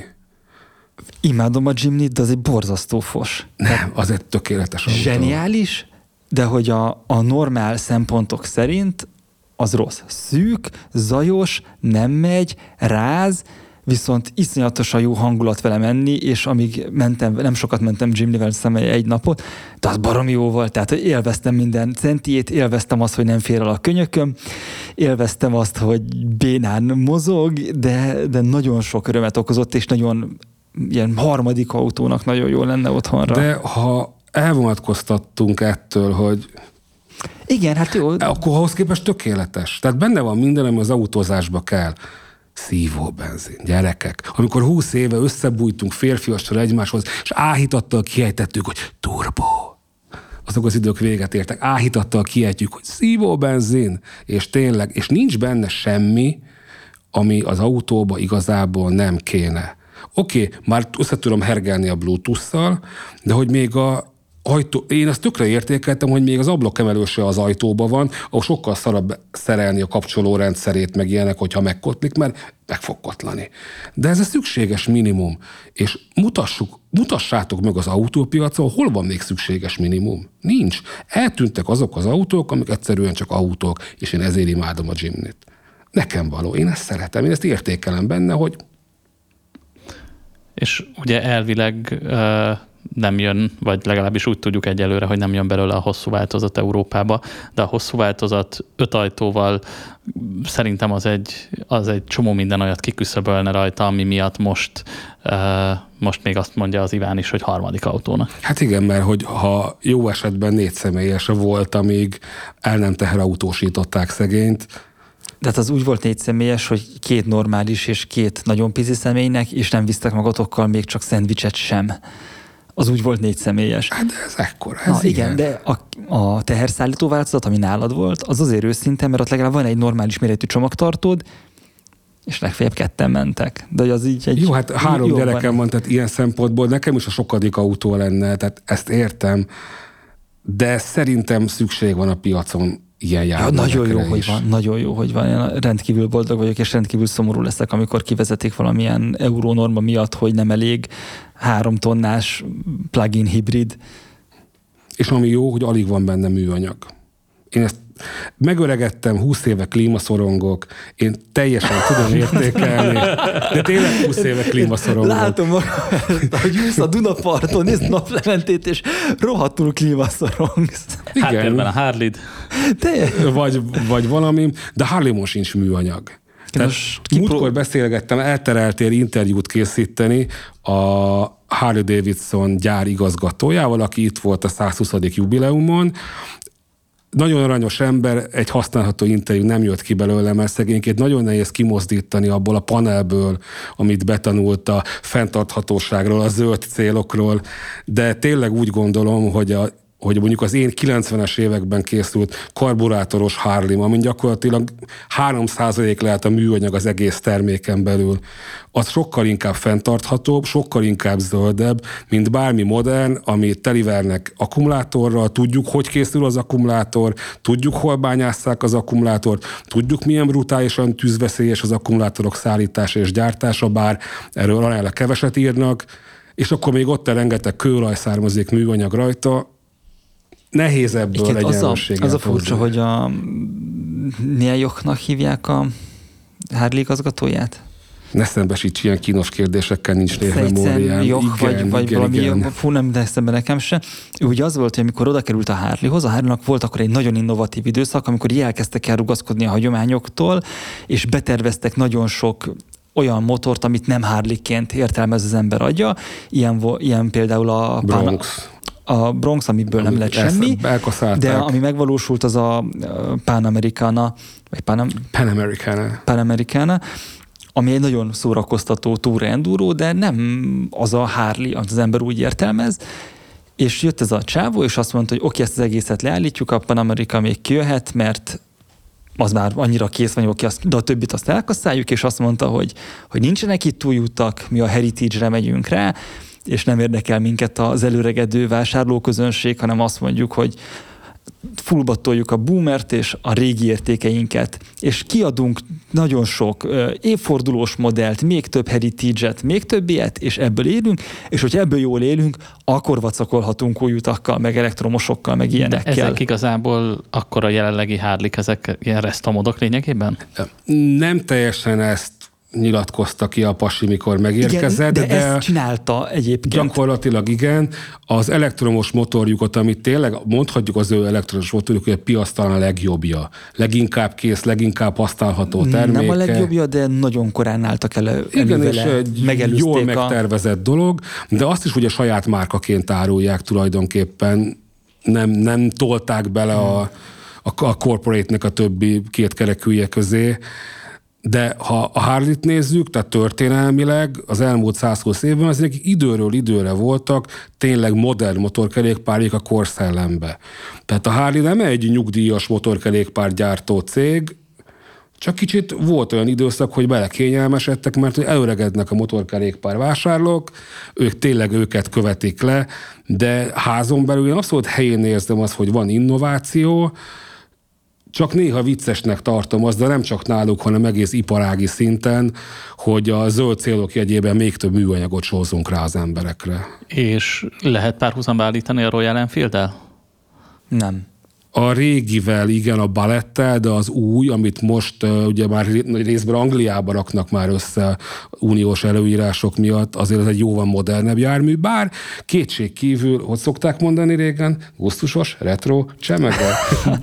Imádom a Jimny, de az egy borzasztó fos. Nem, az egy tökéletes autó. Zseniális, de hogy a, a normál szempontok szerint az rossz. Szűk, zajos, nem megy, ráz, viszont iszonyatosan jó hangulat vele menni, és amíg mentem, nem sokat mentem Jimny-vel szemelye egy napot, de az baromi jó volt, tehát élveztem minden centiét, élveztem azt, hogy nem fér el a könyököm, élveztem azt, hogy bénán mozog, de, de nagyon sok örömet okozott, és nagyon ilyen harmadik autónak nagyon jó lenne otthonra. De ha elvonatkoztattunk ettől, hogy igen, hát jó. Akkor ahhoz képest tökéletes. Tehát benne van minden, ami az autózásba kell. Szívó benzin, gyerekek. Amikor húsz éve összebújtunk férfiassal egymáshoz, és áhítattal kiejtettük, hogy turbo. Azok az idők véget értek. Áhítattal kiejtjük, hogy szívó benzin, és tényleg, és nincs benne semmi, ami az autóba igazából nem kéne. Oké, okay, már össze tudom hergelni a Bluetooth-szal, de hogy még a, ajtó, én ezt tökre értékeltem, hogy még az ablakemelőse az ajtóban van, ahol sokkal szarabb szerelni a kapcsoló rendszerét, meg ilyenek, hogyha megkotlik, mert meg fog kotlani. De ez a szükséges minimum, és mutassuk, mutassátok meg az autópiacon, hol van még szükséges minimum. Nincs. Eltűntek azok az autók, amik egyszerűen csak autók, és én ezért imádom a Jimnyt. Nekem való, én ezt szeretem, én ezt értékelem benne, hogy és ugye elvileg nem jön, vagy legalábbis úgy tudjuk egyelőre, hogy nem jön belőle a hosszú változat Európába, de a hosszú változat öt ajtóval szerintem az egy, az egy csomó minden olyat kiküszöbölne rajta, ami miatt most, most még azt mondja az Iván is, hogy harmadik autónak. Hát igen, mert hogy ha jó esetben négy személyes volt, amíg el nem teherautósították szegényt, de hát az úgy volt négy személyes, hogy két normális és két nagyon pizi személynek, és nem visztek magatokkal még csak szendvicset sem. Az úgy volt négy személyes. Hát de ez ekkora. Ez Na, igen, de a, a teherszállító változat, ami nálad volt, az azért őszinte, mert ott legalább van egy normális méretű csomagtartód, és legfeljebb ketten mentek. De az így egy... Jó, hát három jó gyerekem van, van, tehát ilyen szempontból nekem is a sokadik autó lenne, tehát ezt értem, de szerintem szükség van a piacon ilyen ja, Nagyon jó, is. hogy van, nagyon jó, hogy van. Én rendkívül boldog vagyok, és rendkívül szomorú leszek, amikor kivezetik valamilyen eurónorma miatt, hogy nem elég három tonnás plug-in hibrid. És ami jó, hogy alig van benne műanyag. Én ezt megöregettem, 20 éve klímaszorongok, én teljesen tudom értékelni, de tényleg 20 éve klímaszorongok. Látom, hogy ülsz a Dunaparton, nézd naplementét, és rohadtul klímaszorongsz. Igen. Háttérben a harley Vagy, vagy valami, de harley sincs műanyag. Tehát múltkor beszélgettem, eltereltél interjút készíteni a Harley Davidson gyár igazgatójával, aki itt volt a 120. jubileumon, nagyon aranyos ember, egy használható interjú nem jött ki belőle, mert szegényként nagyon nehéz kimozdítani abból a panelből, amit betanult a fenntarthatóságról, a zöld célokról, de tényleg úgy gondolom, hogy a hogy mondjuk az én 90-es években készült karburátoros Harley, amin gyakorlatilag 3% lehet a műanyag az egész terméken belül, az sokkal inkább fenntarthatóbb, sokkal inkább zöldebb, mint bármi modern, ami telivernek akkumulátorral, tudjuk, hogy készül az akkumulátor, tudjuk, hol bányásszák az akkumulátort, tudjuk, milyen brutálisan tűzveszélyes az akkumulátorok szállítása és gyártása, bár erről aránylag keveset írnak, és akkor még ott a rengeteg kőolaj származik műanyag rajta, nehéz ebből Igen, az a, az a furcsa, hogy a Niajoknak hívják a Harley igazgatóját? Ne szembesíts ilyen kínos kérdésekkel, nincs névmemóriám. Jog, igen, vagy, vagy igen, valami igen. Fú, nem de eszembe nekem se. Úgy az volt, hogy amikor oda került a Harleyhoz, a Harleynak volt akkor egy nagyon innovatív időszak, amikor elkezdtek el rugaszkodni a hagyományoktól, és beterveztek nagyon sok olyan motort, amit nem Harley-ként értelmez az ember adja. Ilyen, ilyen például a Bronx a Bronx, amiből nem lett semmi, de ami megvalósult, az a Pan Americana, vagy Pan, Pan Americana. Pan Americana, ami egy nagyon szórakoztató túra enduro, de nem az a Harley, amit az ember úgy értelmez, és jött ez a csávó, és azt mondta, hogy oké, ezt az egészet leállítjuk, a Pan America még kijöhet, mert az már annyira kész van, oké, de a többit azt elkasszáljuk, és azt mondta, hogy, hogy nincsenek itt újutak, mi a Heritage-re megyünk rá, és nem érdekel minket az előregedő vásárlóközönség, hanem azt mondjuk, hogy fullba toljuk a boomert és a régi értékeinket, és kiadunk nagyon sok évfordulós modellt, még több heritage-et, még több ilyet, és ebből élünk, és hogy ebből jól élünk, akkor vacakolhatunk új utakkal, meg elektromosokkal, meg ilyenekkel. De ezek igazából akkor a jelenlegi hárlik, ezek ilyen restomodok lényegében? Nem teljesen ezt nyilatkozta ki a pasi, mikor megérkezett. Igen, de, de ezt csinálta egyébként. Gyakorlatilag igen. Az elektromos motorjukat, amit tényleg mondhatjuk az ő elektromos motorjuk, hogy a piac talán a legjobbja. Leginkább kész, leginkább használható terméke. Nem a legjobbja, de nagyon korán álltak elő, Igen, és egy jól megtervezett a... dolog, de azt is ugye saját márkaként árulják tulajdonképpen. Nem, nem tolták bele a, a, a corporate-nek a többi kétkerekűje közé de ha a Harley-t nézzük, tehát történelmileg az elmúlt 120 évben ezek időről időre voltak tényleg modern motorkerékpárjék a korszellembe. Tehát a Harley nem egy nyugdíjas motorkerékpárgyártó cég, csak kicsit volt olyan időszak, hogy belekényelmesedtek, mert előregednek a motorkerékpár vásárlók, ők tényleg őket követik le, de házon belül én abszolút helyén érzem azt, hogy van innováció, csak néha viccesnek tartom azt, de nem csak náluk, hanem egész iparági szinten, hogy a zöld célok jegyében még több műanyagot sózunk rá az emberekre. És lehet párhuzamba állítani a Royal enfield -el? Nem. A régivel, igen, a balettel, de az új, amit most ugye már részben Angliába raknak már össze uniós előírások miatt, azért ez egy jóval modernebb jármű, bár kétség kívül, hogy szokták mondani régen, gusztusos, retro, csemege.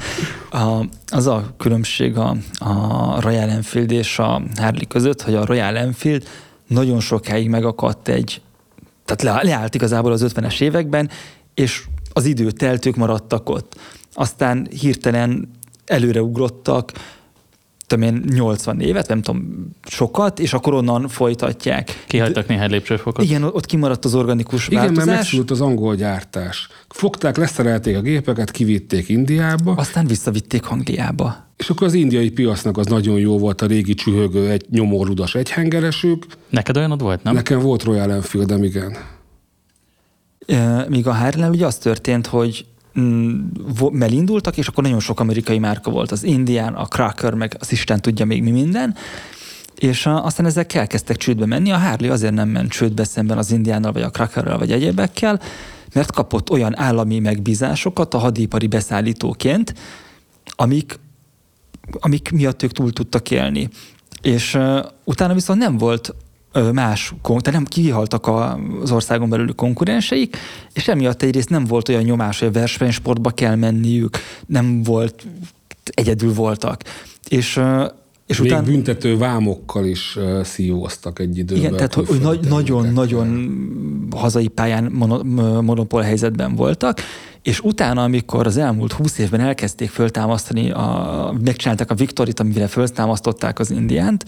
a, az a különbség a, a Royal Enfield és a Harley között, hogy a Royal Enfield nagyon sokáig megakadt egy, tehát le, leállt igazából az 50-es években, és az idő telt, ők maradtak ott. Aztán hirtelen előreugrottak, tudom én, 80 évet, nem tudom, sokat, és akkor onnan folytatják. Kihagytak néhány lépcsőfokot. Igen, ott kimaradt az organikus Igen, változás. mert megszült az angol gyártás. Fogták, leszerelték a gépeket, kivitték Indiába. Aztán visszavitték Angliába. És akkor az indiai piacnak az nagyon jó volt a régi csühögő, egy nyomorrudas egyhengeresük. Neked olyanod volt, nem? Nekem volt Royal Enfield, igen. Míg a Harley ugye az történt, hogy mm, elindultak, és akkor nagyon sok amerikai márka volt. Az Indian, a Cracker, meg az Isten tudja még mi minden. És a, aztán ezek elkezdtek csődbe menni. A Harley azért nem ment csődbe szemben az Indiánnal, vagy a Crackerrel, vagy egyébekkel, mert kapott olyan állami megbízásokat a hadipari beszállítóként, amik, amik miatt ők túl tudtak élni. És uh, utána viszont nem volt más, tehát nem kihaltak az országon belüli konkurenseik, és emiatt egyrészt nem volt olyan nyomás, hogy a versenysportba kell menniük, nem volt, egyedül voltak. És és Még után... büntető vámokkal is uh, szívóztak egy időben. Igen, tehát hogy nagyon-nagyon hazai pályán monopól helyzetben voltak, és utána, amikor az elmúlt húsz évben elkezdték föltámasztani, a, megcsinálták a Viktorit, amire föltámasztották az Indiánt,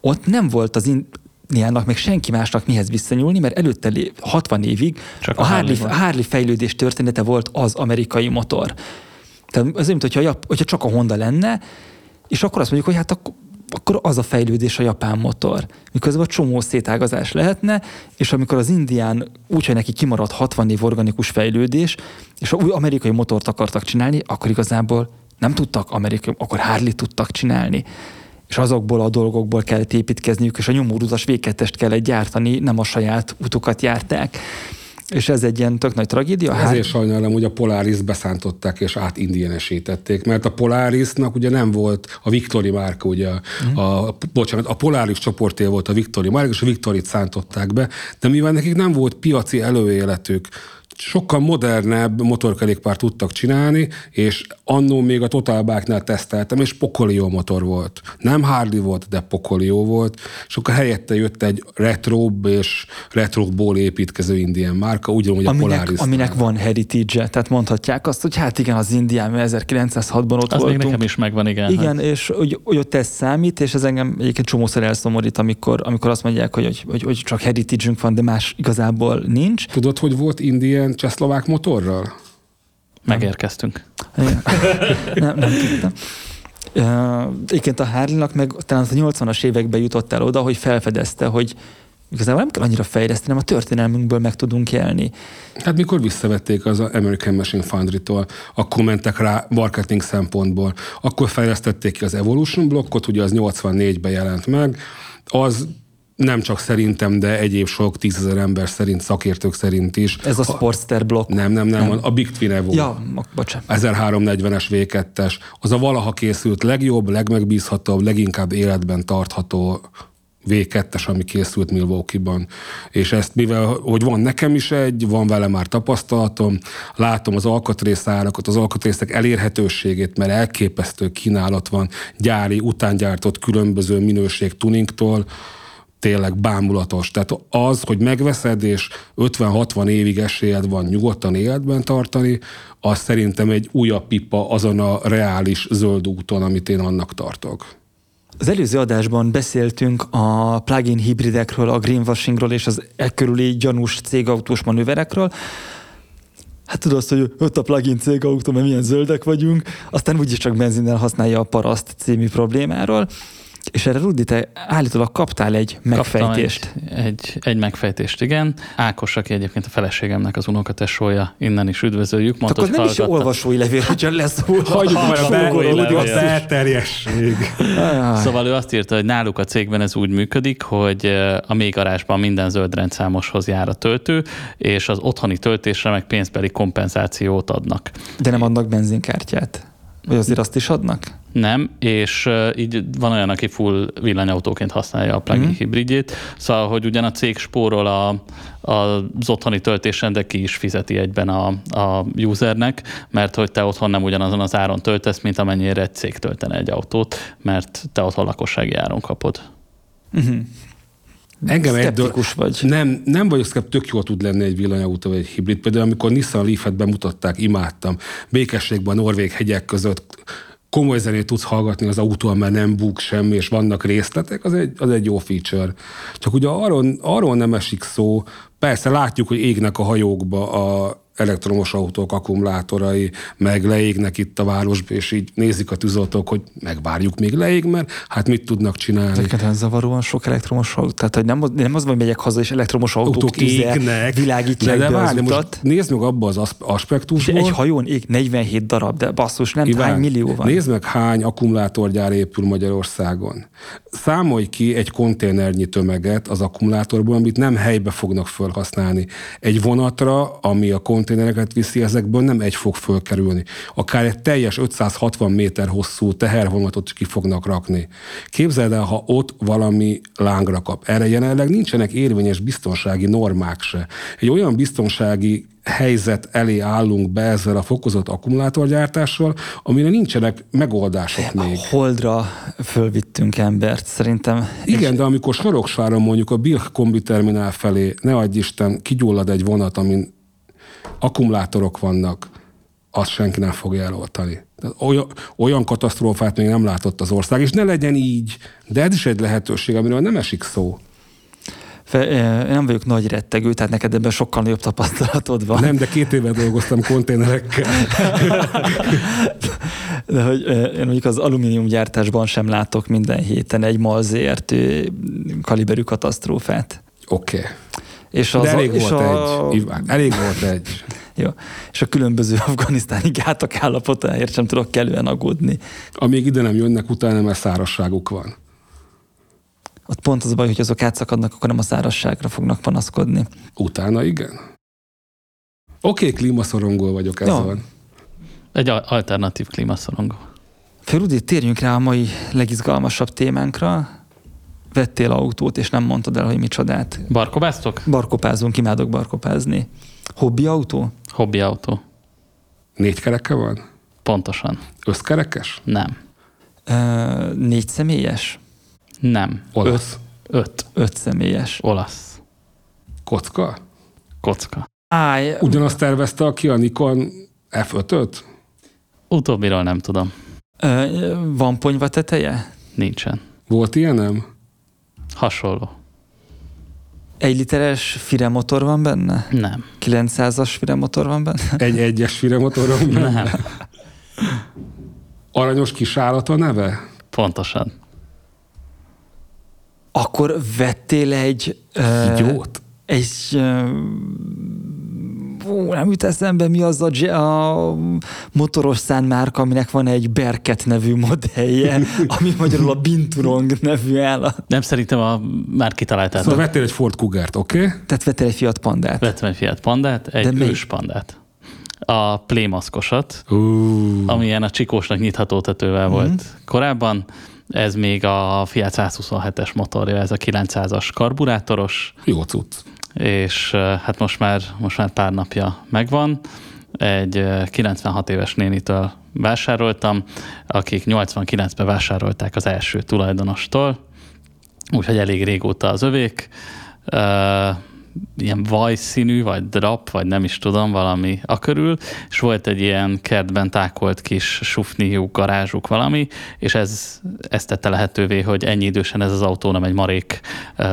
ott nem volt az in, Niának, meg senki másnak mihez visszanyúlni, mert előtte 60 évig Csak a, a Harley, Harley fejlődés története volt az amerikai motor. Tehát az mint hogyha, hogyha csak a Honda lenne, és akkor azt mondjuk, hogy hát akkor, akkor az a fejlődés a japán motor. Miközben a csomó szétágazás lehetne, és amikor az indián úgy, hogy neki kimaradt 60 év organikus fejlődés, és új amerikai motort akartak csinálni, akkor igazából nem tudtak amerikai, akkor Harley tudtak csinálni és azokból a dolgokból kellett építkezniük, és a nyomórutas végettest kellett gyártani, nem a saját utukat járták. És ez egy ilyen tök nagy tragédia. Ezért hát... sajnálom, hogy a Polaris beszántották és átindianesítették, mert a Polarisnak ugye nem volt a Victory márka, ugye mm. a, bocsánat, a Polaris csoporté volt a Victory márka, és a Victorit szántották be, de mivel nekik nem volt piaci előéletük, sokkal modernebb motorkerékpárt tudtak csinálni, és annó még a Total Bike-nál teszteltem, és Pocolio motor volt. Nem Harley volt, de Pocolio volt, és akkor helyette jött egy retrobb és retroból építkező Indian márka, ugyanúgy aminek, a Polaris. Aminek van heritage tehát mondhatják azt, hogy hát igen, az Indian 1906-ban ott az voltunk. még nekem is megvan, igen. Igen, hát. és hogy, hogy ott ez számít, és ez engem egyébként csomószor elszomorít, amikor, amikor azt mondják, hogy, hogy, hogy, hogy csak heritage van, de más igazából nincs. Tudod, hogy volt Indian ilyen csehszlovák motorral? Megérkeztünk. nem, nem tudtam. Egyébként a Harley-nak meg talán a 80-as években jutott el oda, hogy felfedezte, hogy igazából nem kell annyira fejleszteni, hanem a történelmünkből meg tudunk élni. Hát mikor visszavették az American Machine Foundry-tól, akkor mentek rá marketing szempontból. Akkor fejlesztették ki az Evolution blokkot, ugye az 84-ben jelent meg, az nem csak szerintem, de egyéb sok tízezer ember szerint, szakértők szerint is. Ez a Sportster blokk? Nem, nem, nem, nem. a Big Twin Evo. Ja, bocsánat. 1340-es V2-es. Az a valaha készült legjobb, legmegbízhatóbb, leginkább életben tartható V2-es, ami készült Milwaukee-ban. És ezt, mivel, hogy van nekem is egy, van vele már tapasztalatom, látom az alkatrészárakat, az alkatrészek elérhetőségét, mert elképesztő kínálat van gyári, utángyártott különböző minőség tuningtól, tényleg bámulatos. Tehát az, hogy megveszed, és 50-60 évig esélyed van nyugodtan életben tartani, az szerintem egy újabb pipa azon a reális zöld úton, amit én annak tartok. Az előző adásban beszéltünk a plug-in hibridekről, a greenwashingról és az e körüli gyanús cégautós manőverekről. Hát tudod azt, hogy ott a plugin cégautó, mert milyen zöldek vagyunk, aztán úgyis csak benzinnel használja a paraszt című problémáról. És erre Rudi, te állítólag kaptál egy megfejtést. egy, egy, egy megfejtést, igen. Ákos, aki egyébként a feleségemnek az unokatesója, innen is üdvözöljük. Mondta, akkor nem is olvasói levél, hogyha lesz Hagyjuk már a belterjesség. Szóval ő azt írta, hogy náluk a cégben ez úgy működik, hogy a még garázsban minden zöld rendszámoshoz jár a töltő, és az otthoni töltésre meg pénzbeli kompenzációt adnak. De nem adnak benzinkártyát? Vagy azért azt is adnak? Nem, és így van olyan, aki full villanyautóként használja a plug-in mm. hibridjét, szóval, hogy ugyan a cég spórol a, a, az otthoni töltésen, de ki is fizeti egyben a, a usernek, mert hogy te otthon nem ugyanazon az áron töltesz, mint amennyire egy cég töltene egy autót, mert te otthon lakossági áron kapod. Mm-hmm. Engem egy vagy. Nem, nem vagyok szkeptikus, tök jól tud lenni egy villanyautó vagy egy hibrid. Például amikor Nissan Leaf-et bemutatták, imádtam. Békességben a Norvég hegyek között komoly zenét tudsz hallgatni az autón, mert nem búg semmi, és vannak részletek, az egy, az egy jó feature. Csak ugye arról, arról nem esik szó, persze látjuk, hogy égnek a hajókba a elektromos autók akkumulátorai, meg leégnek itt a városba, és így nézik a tűzoltók, hogy megvárjuk, még leég, mert hát mit tudnak csinálni. Ezeket zavaróan sok elektromos autó. Tehát, hogy nem, nem az, hogy megyek haza, és elektromos autók, autók égnek, világítják de, de várj, most nézd meg abba az aspektusból. És egy hajón ég 47 darab, de basszus, nem Iván, hány millió van. Nézd meg, hány akkumulátorgyár épül Magyarországon. Számolj ki egy konténernyi tömeget az akkumulátorból, amit nem helybe fognak felhasználni. Egy vonatra, ami a konténereket viszi, ezekből nem egy fog fölkerülni. Akár egy teljes 560 méter hosszú tehervonatot ki fognak rakni. Képzeld el, ha ott valami lángra kap. Erre jelenleg nincsenek érvényes biztonsági normák se. Egy olyan biztonsági helyzet elé állunk be ezzel a fokozott akkumulátorgyártással, amire nincsenek megoldások még. A Holdra fölvittünk embert, szerintem. Igen, és... de amikor Soroksáron mondjuk a Birk kombi terminál felé, ne adj Isten, kigyullad egy vonat, amin akkumulátorok vannak, azt senki nem fogja eloltani. Olyan, olyan katasztrófát még nem látott az ország, és ne legyen így, de ez is egy lehetőség, amiről nem esik szó. Fe, én nem vagyok nagy rettegő, tehát neked ebben sokkal nagyobb tapasztalatod van. Nem, de két éve dolgoztam konténerekkel. de hogy én mondjuk az alumíniumgyártásban sem látok minden héten egy MAL ZRT kaliberű katasztrófát. Oké. Okay. És az De elég a, volt a... egy. Elég volt egy. Jó. És a különböző afganisztáni gátak állapotáért sem tudok kellően aggódni. Amíg ide nem jönnek, utána mert szárasságuk van. Ott pont az a baj, hogy azok átszakadnak, akkor nem a szárasságra fognak panaszkodni. Utána igen. Oké, okay, klímaszorongó vagyok, ez van. Egy alternatív klímaszorongó. Főrudi, térjünk rá a mai legizgalmasabb témánkra. Vettél autót, és nem mondtad el, hogy micsodát. Barkopáztok? Barkopázunk, imádok barkopázni. Hobbi autó? Hobbi autó. Négy kereke van? Pontosan. Összkerekes? Nem. Ö, négy személyes? Nem. Olasz. Öt. Öt. Öt személyes. Olasz. Kocka? Kocka. Áj. Ugyanazt tervezte ki a Nikon F5-öt? Utóbbiról nem tudom. Ö, van ponyva teteje? Nincsen. Volt ilyen nem? Hasonló. Egy literes firemotor van benne? Nem. 900-as firemotor van benne? Egy egyes firemotor van benne? Nem. Aranyos kisállata a neve? Pontosan. Akkor vettél egy... Uh, egy... Uh, ó, nem jut eszembe, mi az a, a motoros márka, aminek van egy Berket nevű modellje, ami magyarul a Binturong nevű állat. Nem szerintem a, már kitaláltál. Szóval vettél egy Ford Cougar-t, oké? Okay? Tehát vettél egy Fiat Pandát. Vettem egy Fiat Pandát, egy De ős pandát. A Playmaskosat, uh. ami ilyen a csikósnak nyitható tetővel uh volt korábban ez még a Fiat 127-es motorja, ez a 900-as karburátoros. Jó cucc. És hát most már, most már pár napja megvan. Egy 96 éves nénitől vásároltam, akik 89-ben vásárolták az első tulajdonostól, úgyhogy elég régóta az övék ilyen vajszínű, vagy drap, vagy nem is tudom, valami a körül, és volt egy ilyen kertben tákolt kis sufniú garázsuk valami, és ez, ez tette lehetővé, hogy ennyi idősen ez az autó nem egy marék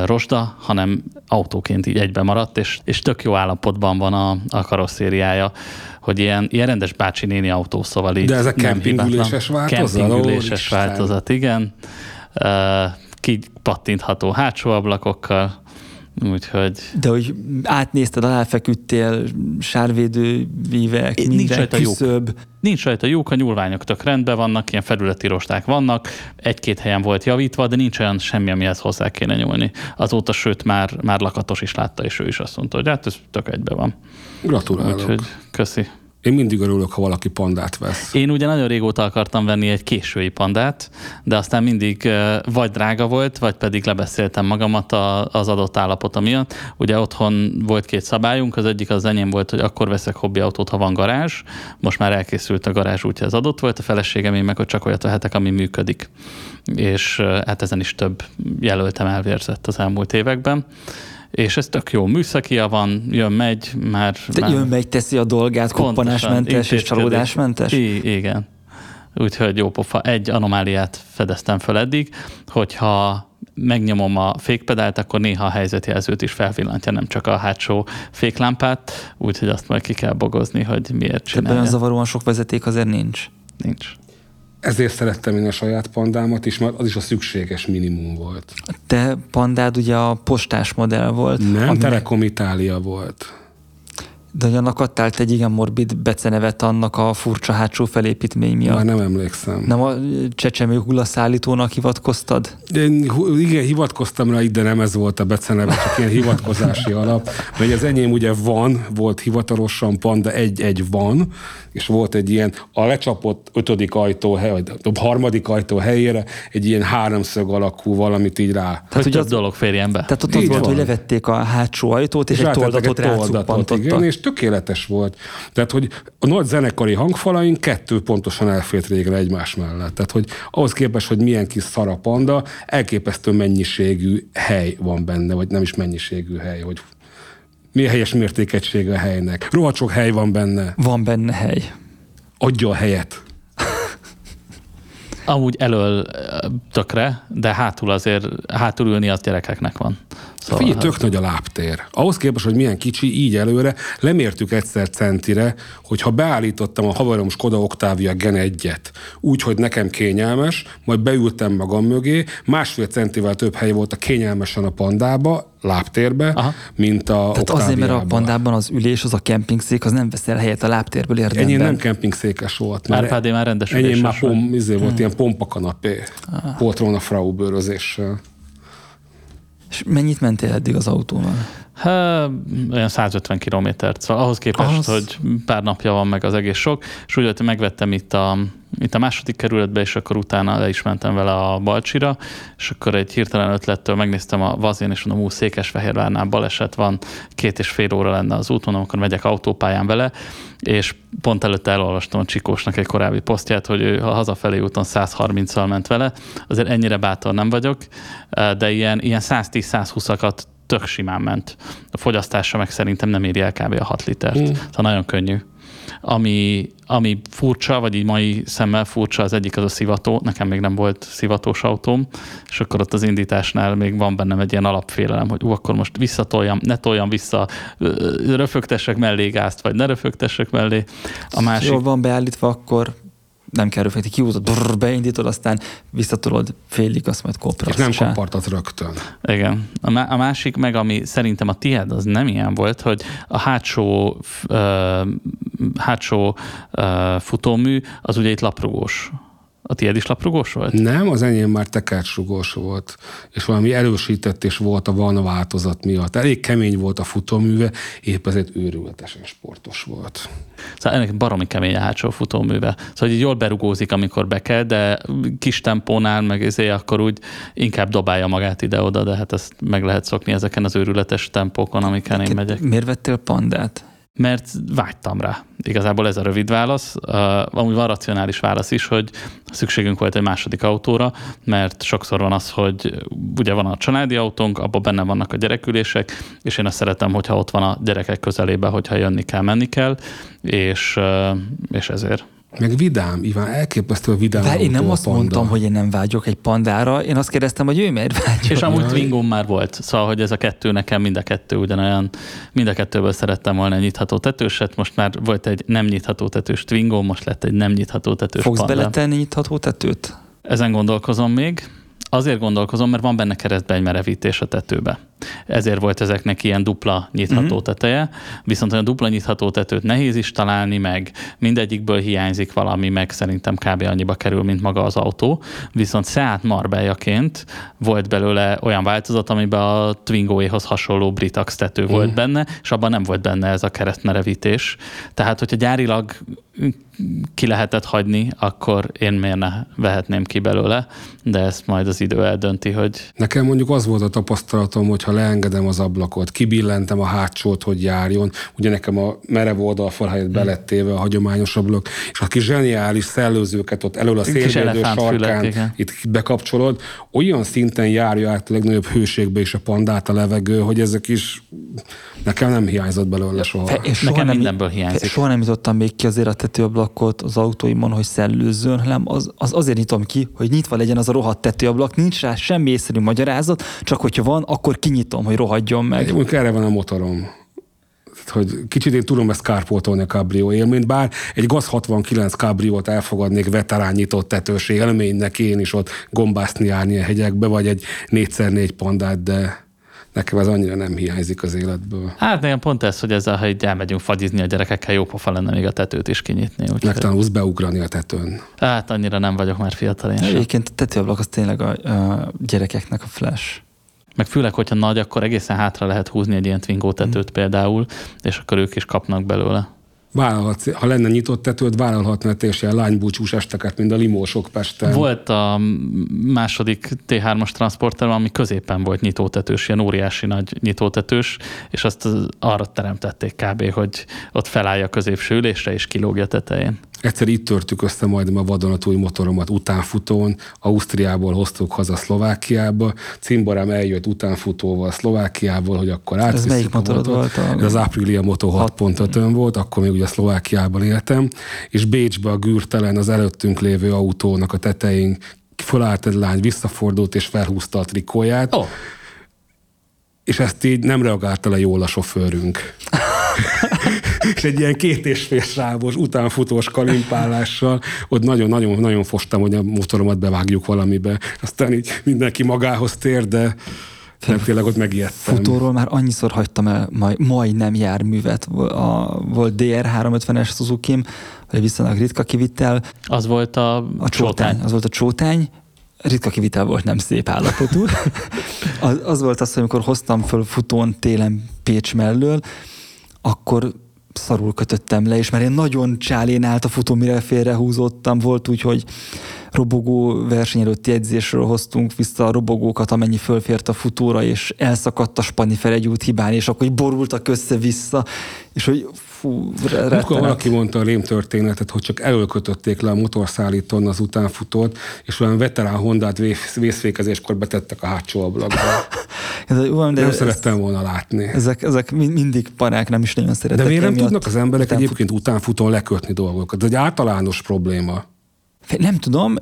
rosda, hanem autóként így egybe maradt, és, és tök jó állapotban van a, a karosszériája, hogy ilyen, ilyen rendes bácsi néni autó, szóval így De ez a kempingüléses változat? Kempingüléses változat, igen. Kipattintható hátsó ablakokkal, Úgyhogy... De hogy átnézted, aláfeküdtél, sárvédővívek, minden nincs rajta küszöb. Lyuk. Nincs rajta lyuk, a nyúlványok tök rendben vannak, ilyen felületi rosták vannak, egy-két helyen volt javítva, de nincs olyan semmi, amihez hozzá kéne nyúlni. Azóta, sőt, már, már lakatos is látta, és ő is azt mondta, hogy hát ez tök egybe van. Gratulálok. Úgyhogy köszi. Én mindig örülök, ha valaki pandát vesz. Én ugye nagyon régóta akartam venni egy késői pandát, de aztán mindig vagy drága volt, vagy pedig lebeszéltem magamat az adott állapota miatt. Ugye otthon volt két szabályunk, az egyik az enyém volt, hogy akkor veszek hobbiautót, ha van garázs. Most már elkészült a garázs, úgyhogy ez adott volt. A feleségem én meg, hogy csak olyat vehetek, ami működik. És hát ezen is több jelöltem elvérzett az elmúlt években és ez tök jó. Műszakia van, jön, megy, már... De már jön, megy, teszi a dolgát, koppanásmentes és csalódásmentes? I- igen. Úgyhogy jó pofa. Egy anomáliát fedeztem fel eddig, hogyha megnyomom a fékpedált, akkor néha a helyzetjelzőt is felvillantja, nem csak a hátsó féklámpát, úgyhogy azt majd ki kell bogozni, hogy miért csinálja. Ebben zavaróan sok vezeték azért nincs. Nincs. Ezért szerettem én a saját pandámat is, mert az is a szükséges minimum volt. Te pandád ugye a postás modell volt. Nem, ami... Telekom Itália volt. De annak adtál egy igen morbid becenevet annak a furcsa hátsó felépítmény miatt. Már nem emlékszem. Nem a csecsemő hullaszállítónak hivatkoztad? Én, igen, hivatkoztam rá, de nem ez volt a beceneve, csak ilyen hivatkozási alap. Mert az enyém ugye van, volt hivatalosan panda, egy-egy van, és volt egy ilyen, a lecsapott ötödik ajtó, hely, vagy a harmadik ajtó helyére egy ilyen háromszög alakú valamit így rá. Tehát, hogy több dolog férjen be. Tehát ott az volt, hogy levették a hátsó ajtót, és, és egy toldatot, egy toldatot igen, és tökéletes volt. Tehát, hogy a nagy zenekari hangfalaink kettő pontosan elfért régre egymás mellett. Tehát, hogy ahhoz képest, hogy milyen kis szarapanda, elképesztő mennyiségű hely van benne, vagy nem is mennyiségű hely, hogy mi a helyes mértékegysége a helynek. Rohadt sok hely van benne. Van benne hely. Adja a helyet. Amúgy elől tökre, de hátul azért, hátul ülni az gyerekeknek van. Szóval Figyelj, tök hát... nagy a lábtér. Ahhoz képest, hogy milyen kicsi, így előre, lemértük egyszer centire, hogy ha beállítottam a haverom Skoda Octavia Gen 1-et úgy, hogy nekem kényelmes, majd beültem magam mögé, másfél centivel több hely volt a kényelmesen a pandába, lábtérbe, Aha. mint a Tehát azért, mert a pandában az ülés, az a kempingszék, az nem veszel helyet a lábtérből érdemben. Ennyi nem kempingszékes volt. Árpádé már rendes Ennyi már pom, izé volt, hmm. ilyen pompakanapé. Ah. Volt volna frau bőrözéssel. És mennyit mentél eddig az autóval? Hát, olyan 150 kilométert. Szóval ahhoz képest, az... hogy pár napja van meg az egész sok, és úgy, hogy megvettem itt a, itt a második kerületbe, és akkor utána le is mentem vele a Balcsira, és akkor egy hirtelen ötlettől megnéztem a Vazén, és mondom, hú, Székesfehérvárnál baleset van, két és fél óra lenne az úton, akkor megyek autópályán vele, és pont előtte elolvastam a Csikósnak egy korábbi posztját, hogy ő a hazafelé úton 130-al ment vele, azért ennyire bátor nem vagyok, de ilyen, ilyen 110-120-akat tök simán ment. A fogyasztása meg szerintem nem éri el kb. a 6 litert. Mm. Szóval nagyon könnyű. Ami, ami furcsa, vagy így mai szemmel furcsa, az egyik az a szivató. Nekem még nem volt szivatós autóm, és akkor ott az indításnál még van bennem egy ilyen alapfélelem, hogy ú, akkor most visszatoljam, ne toljam vissza, röfögtessek mellé gázt, vagy ne röfögtessek mellé. A másik... Jól van beállítva, akkor nem kell röfekti, kiúzod, brrr, beindítod, aztán visszatolod félig, azt majd koprasz. És nem kapartad rögtön. Igen. A, má- a másik meg, ami szerintem a tiéd, az nem ilyen volt, hogy a hátsó, uh, hátsó uh, futómű az ugye itt laprugós a tiéd is laprugós volt? Nem, az enyém már tekercsrugós volt, és valami erősített és volt a van változat miatt. Elég kemény volt a futóműve, épp ezért őrületesen sportos volt. Szóval ennek baromi kemény a hátsó futóműve. Szóval így jól berugózik, amikor be kell, de kis tempónál, meg ezért akkor úgy inkább dobálja magát ide-oda, de hát ezt meg lehet szokni ezeken az őrületes tempókon, amiken én megyek. Miért vettél pandát? Mert vágytam rá. Igazából ez a rövid válasz. Uh, amúgy van racionális válasz is, hogy szükségünk volt egy második autóra, mert sokszor van az, hogy ugye van a családi autónk, abban benne vannak a gyerekülések, és én azt szeretem, hogyha ott van a gyerekek közelébe, hogyha jönni kell, menni kell, és, uh, és ezért. Meg vidám, Iván, elképesztő vidám. De én nem azt mondtam, hogy én nem vágyok egy pandára, én azt kérdeztem, hogy ő miért vágyok. És amúgy Twingom már volt, szóval, hogy ez a kettő nekem mind a kettő ugyanolyan, mind a kettőből szerettem volna egy nyitható tetőset, most már volt egy nem nyitható tetős Twingom, most lett egy nem nyitható tetős Fogsz panda. beletenni nyitható tetőt? Ezen gondolkozom még, Azért gondolkozom, mert van benne keresztbe egy merevítés a tetőbe. Ezért volt ezeknek ilyen dupla nyitható uh-huh. teteje, viszont a dupla nyitható tetőt nehéz is találni, meg mindegyikből hiányzik valami, meg szerintem kb. annyiba kerül, mint maga az autó. Viszont Seat Marbella-ként volt belőle olyan változat, amiben a Twingo-éhoz hasonló Britax tető uh-huh. volt benne, és abban nem volt benne ez a keresztmerevítés. Tehát, hogyha gyárilag ki lehetett hagyni, akkor én miért ne vehetném ki belőle, de ezt majd az idő eldönti, hogy... Nekem mondjuk az volt a tapasztalatom, hogy ha leengedem az ablakot, kibillentem a hátsót, hogy járjon, ugye nekem a merev oldalfal helyett belettéve a hagyományos ablak, és a kis zseniális szellőzőket ott elől a szélvédő sarkán itt bekapcsolod, olyan szinten járja át a legnagyobb hőségbe is a pandát a levegő, hogy ezek is nekem nem hiányzott belőle soha. Fe, és soha nekem nem, mindenből hiányzik. Soha nem jutottam még ki azért a tetőablakot az autóimon, hogy szellőzzön, hanem az, az azért nyitom ki, hogy nyitva legyen az a rohadt tetőablak, nincs rá semmi észszerű magyarázat, csak hogyha van, akkor kinyitom, hogy rohadjon meg. Mondjuk erre van a motorom hogy kicsit én tudom ezt kárpótolni a Cabrio élményt, bár egy GAZ 69 Cabriót elfogadnék veterán nyitott tetős élménynek én is ott gombászni járni a hegyekbe, vagy egy 4x4 pandát, de nekem ez annyira nem hiányzik az életből. Hát nekem pont ez, hogy ezzel, ha így elmegyünk fagyizni a gyerekekkel, jó pofa lenne még a tetőt is kinyitni. Úgy Megtanulsz beugrani a tetőn. Hát annyira nem vagyok már fiatal én Egyébként a tetőablak az tényleg a, a gyerekeknek a flash. Meg főleg, hogyha nagy, akkor egészen hátra lehet húzni egy ilyen Twingo tetőt mm. például, és akkor ők is kapnak belőle vállalhatsz, ha lenne nyitott tetőd, vállalhatna te is ilyen lánybúcsús esteket, mint a limósok Pesten. Volt a második T3-as transporter, ami középen volt nyitótetős, ilyen óriási nagy nyitótetős, és azt arra teremtették kb., hogy ott felállja a középső ülésre, és kilógja tetején. Egyszer itt törtük össze majd a vadonatúj motoromat utánfutón, Ausztriából hoztuk haza Szlovákiába, Cimborám eljött utánfutóval Szlovákiából, hogy akkor át. Ez melyik motorod volt? A... Az Aprilia Moto 6.5 volt, akkor még ugye Szlovákiában éltem, és Bécsbe a gűrtelen az előttünk lévő autónak a tetején fölállt egy lány, visszafordult és felhúzta a trikóját. Oh. És ezt így nem reagálta le jól a sofőrünk. és egy ilyen két és fél sávos, utánfutós kalimpálással, ott nagyon-nagyon nagyon fostam, hogy a motoromat bevágjuk valamibe. Aztán így mindenki magához tér, de nem tényleg ott megijedtem. Futóról már annyiszor hagytam el majd, majdnem járművet. A, volt DR350-es Suzuki-m, vagy viszonylag ritka kivitel. Az volt a, a csótány. Az volt a csótány, ritka kivitel volt, nem szép állapotú. az, az volt az, hogy amikor hoztam föl futón télen Pécs mellől, akkor szarul kötöttem le, és már én nagyon csálén állt a futó, mire félrehúzottam, volt úgy, hogy robogó verseny előtti edzésről hoztunk vissza a robogókat, amennyi fölfért a futóra, és elszakadt a Spanifer egy út hibán, és akkor borultak össze-vissza, és hogy fú, Akkor valaki mondta a rémtörténetet, hogy csak előkötötték le a motorszállítón az utánfutót, és olyan veterán Hondát vészfékezéskor betettek a hátsó ablakba. ez, de nem ez, szerettem volna látni. Ezek, ezek mindig parák, nem is nagyon szeretek. De miért nem tudnak az emberek utánfut... egyébként utánfutón lekötni dolgokat? Ez egy általános probléma. Nem tudom,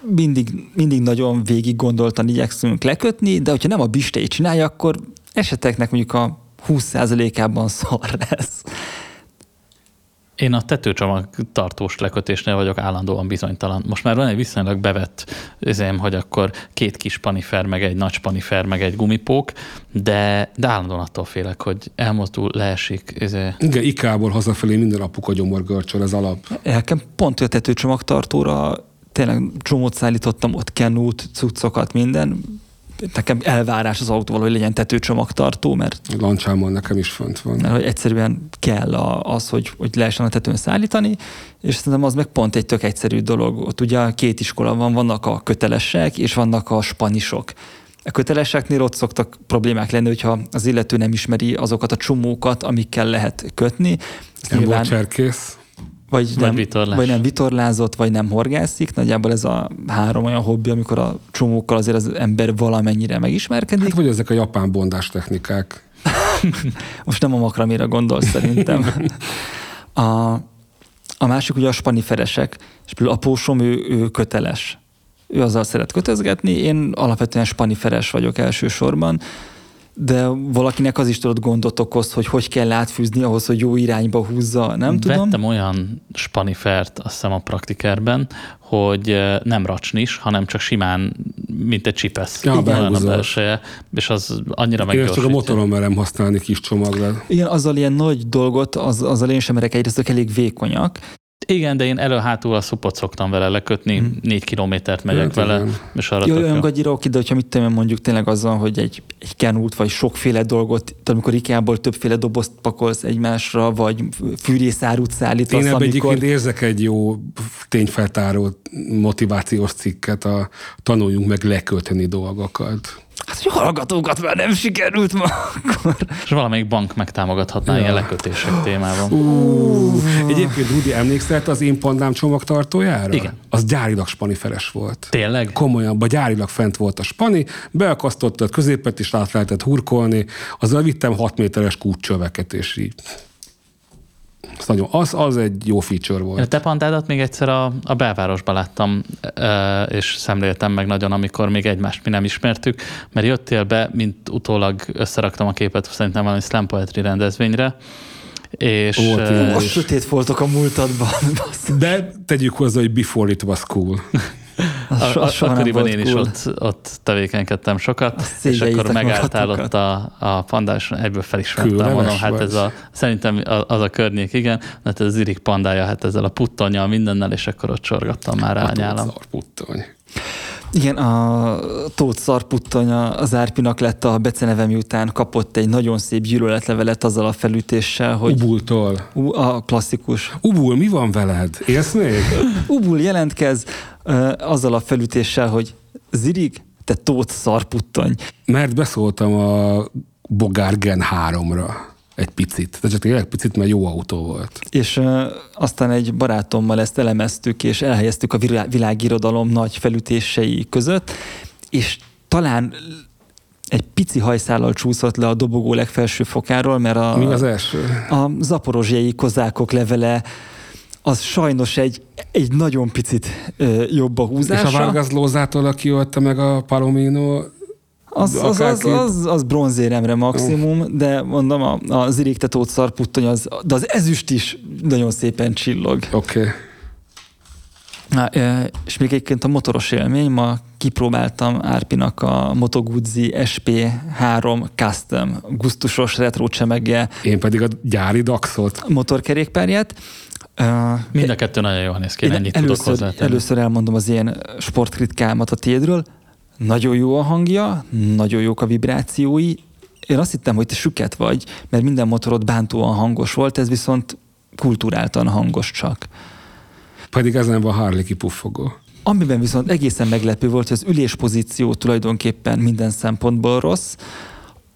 mindig, mindig nagyon végig gondoltan igyekszünk lekötni, de hogyha nem a bistei csinálja, akkor eseteknek mondjuk a 20%-ában szar lesz. Én a tetőcsomag tartós lekötésnél vagyok állandóan bizonytalan. Most már van egy viszonylag bevett üzém, hogy akkor két kis panifer, meg egy nagy panifer, meg egy gumipók, de, de állandóan attól félek, hogy elmozdul, leesik. Ezé. Igen, ikából hazafelé minden apuka gyomorgörcsöl, ez alap. Nekem pont a tetőcsomagtartóra tényleg csomót szállítottam, ott kenút, cuccokat, minden, nekem elvárás az autóval, hogy legyen tetőcsomagtartó, mert... Lancsámon nekem is fönt van. Mert hogy egyszerűen kell az, hogy, hogy lehessen a tetőn szállítani, és szerintem az meg pont egy tök egyszerű dolog. Ott ugye két iskola van, vannak a kötelesek, és vannak a spanisok. A köteleseknél ott szoktak problémák lenni, hogyha az illető nem ismeri azokat a csomókat, amikkel lehet kötni. Nem nyilván... volt cserkész vagy, vagy, nem, vitorlás. vagy nem vitorlázott, vagy nem horgászik. Nagyjából ez a három olyan hobbi, amikor a csomókkal azért az ember valamennyire megismerkedik. Hát vagy ezek a japán bondás technikák. Most nem a makramira gondolsz szerintem. A, a másik ugye a spaniferesek, és például a pósom, ő, ő köteles. Ő azzal szeret kötözgetni, én alapvetően spaniferes vagyok elsősorban, de valakinek az is tudod gondot okoz, hogy hogy kell átfűzni ahhoz, hogy jó irányba húzza, nem tudom. Vettem olyan spanifert, azt hiszem a praktikerben, hogy nem racsnis, hanem csak simán, mint egy csipesz. Ja, olyan a belseje, és az annyira meggyorsítja. Én csak a motoron merem használni kis csomagra. Igen, azzal ilyen nagy dolgot, az, azzal én sem merek egyrészt, elég vékonyak, igen, de én elő-hátul a szupot szoktam vele lekötni, hmm. négy kilométert megyek hát, vele, igen. és arra jó, olyan gagyira oké, de hogyha mit tudom, mondjuk tényleg azzal, hogy egy, egy kenút, vagy sokféle dolgot, tehát amikor Ikeából többféle dobozt pakolsz egymásra, vagy fűrészárút szállítasz, Én amikor... egyébként érzek egy jó tényfeltáró motivációs cikket, a tanuljunk meg lekölteni dolgokat. Hát, hogy hallgatókat már nem sikerült ma akkor. És valamelyik bank megtámogathatná ja. ilyen lekötések témában. Uh. Egyébként Rudi, emlékszel az én pandám csomagtartójára? Igen. Az gyárilag spaniferes volt. Tényleg? Komolyan, gyárilag fent volt a spani, beakasztottad, középet is át lehetett hurkolni, azzal vittem 6 méteres kútcsöveket, és így az, nagyon, az, az egy jó feature volt. A te pandádat még egyszer a, a belvárosban láttam, és szemléltem meg nagyon, amikor még egymást mi nem ismertük, mert jöttél be, mint utólag összeraktam a képet, szerintem valami slam poetry rendezvényre, és... Volt, uh, most sötét voltak a múltadban. De tegyük hozzá, hogy before it was cool. A, a, akkoriban én is ott, ott tevékenykedtem sokat, és akkor megálltál ott a, a pandás, egyből felismertem, mondom, hát ez a, szerintem az a környék, igen, hát ez az irik pandája, hát ezzel a puttonya mindennel, és akkor ott csorgattam már rá a nyálam. puttony. Igen, a Tóth Szarputtonya az Árpinak lett a beceneve miután kapott egy nagyon szép gyűlöletlevelet azzal a felütéssel, hogy... Ubultól. A klasszikus. Ubul, mi van veled? Élsz még? Ubul jelentkez azzal a felütéssel, hogy Zirig, te Tóth Szarputtony. Mert beszóltam a Bogárgen 3-ra egy picit. De csak tényleg picit, mert jó autó volt. És uh, aztán egy barátommal ezt elemeztük, és elhelyeztük a világirodalom nagy felütései között, és talán egy pici hajszállal csúszott le a dobogó legfelső fokáról, mert a, Mi az első? a zaporozsiai kozákok levele az sajnos egy, egy nagyon picit ö, jobb a húzása. És a Vargas Lózától, aki ott meg a Palomino az, az, az, az, az bronzéremre maximum, uh. de mondom, a, az irigtetót szarputtony, az, de az ezüst is nagyon szépen csillog. Oké. Okay. Na, és még egyébként a motoros élmény, ma kipróbáltam Árpinak a Moto Guzzi SP3 Custom gusztusos retro csemege. Én pedig a gyári Daxot. Motorkerékpárját. Mind a kettő nagyon jól néz ki, ennyit először, tudok Először elmondom az én sportkritkámat a tiédről. Nagyon jó a hangja, nagyon jók a vibrációi. Én azt hittem, hogy te süket vagy, mert minden motorod bántóan hangos volt, ez viszont kulturáltan hangos csak. Pedig ez nem van Harley kipuffogó. Amiben viszont egészen meglepő volt, hogy az üléspozíció tulajdonképpen minden szempontból rossz,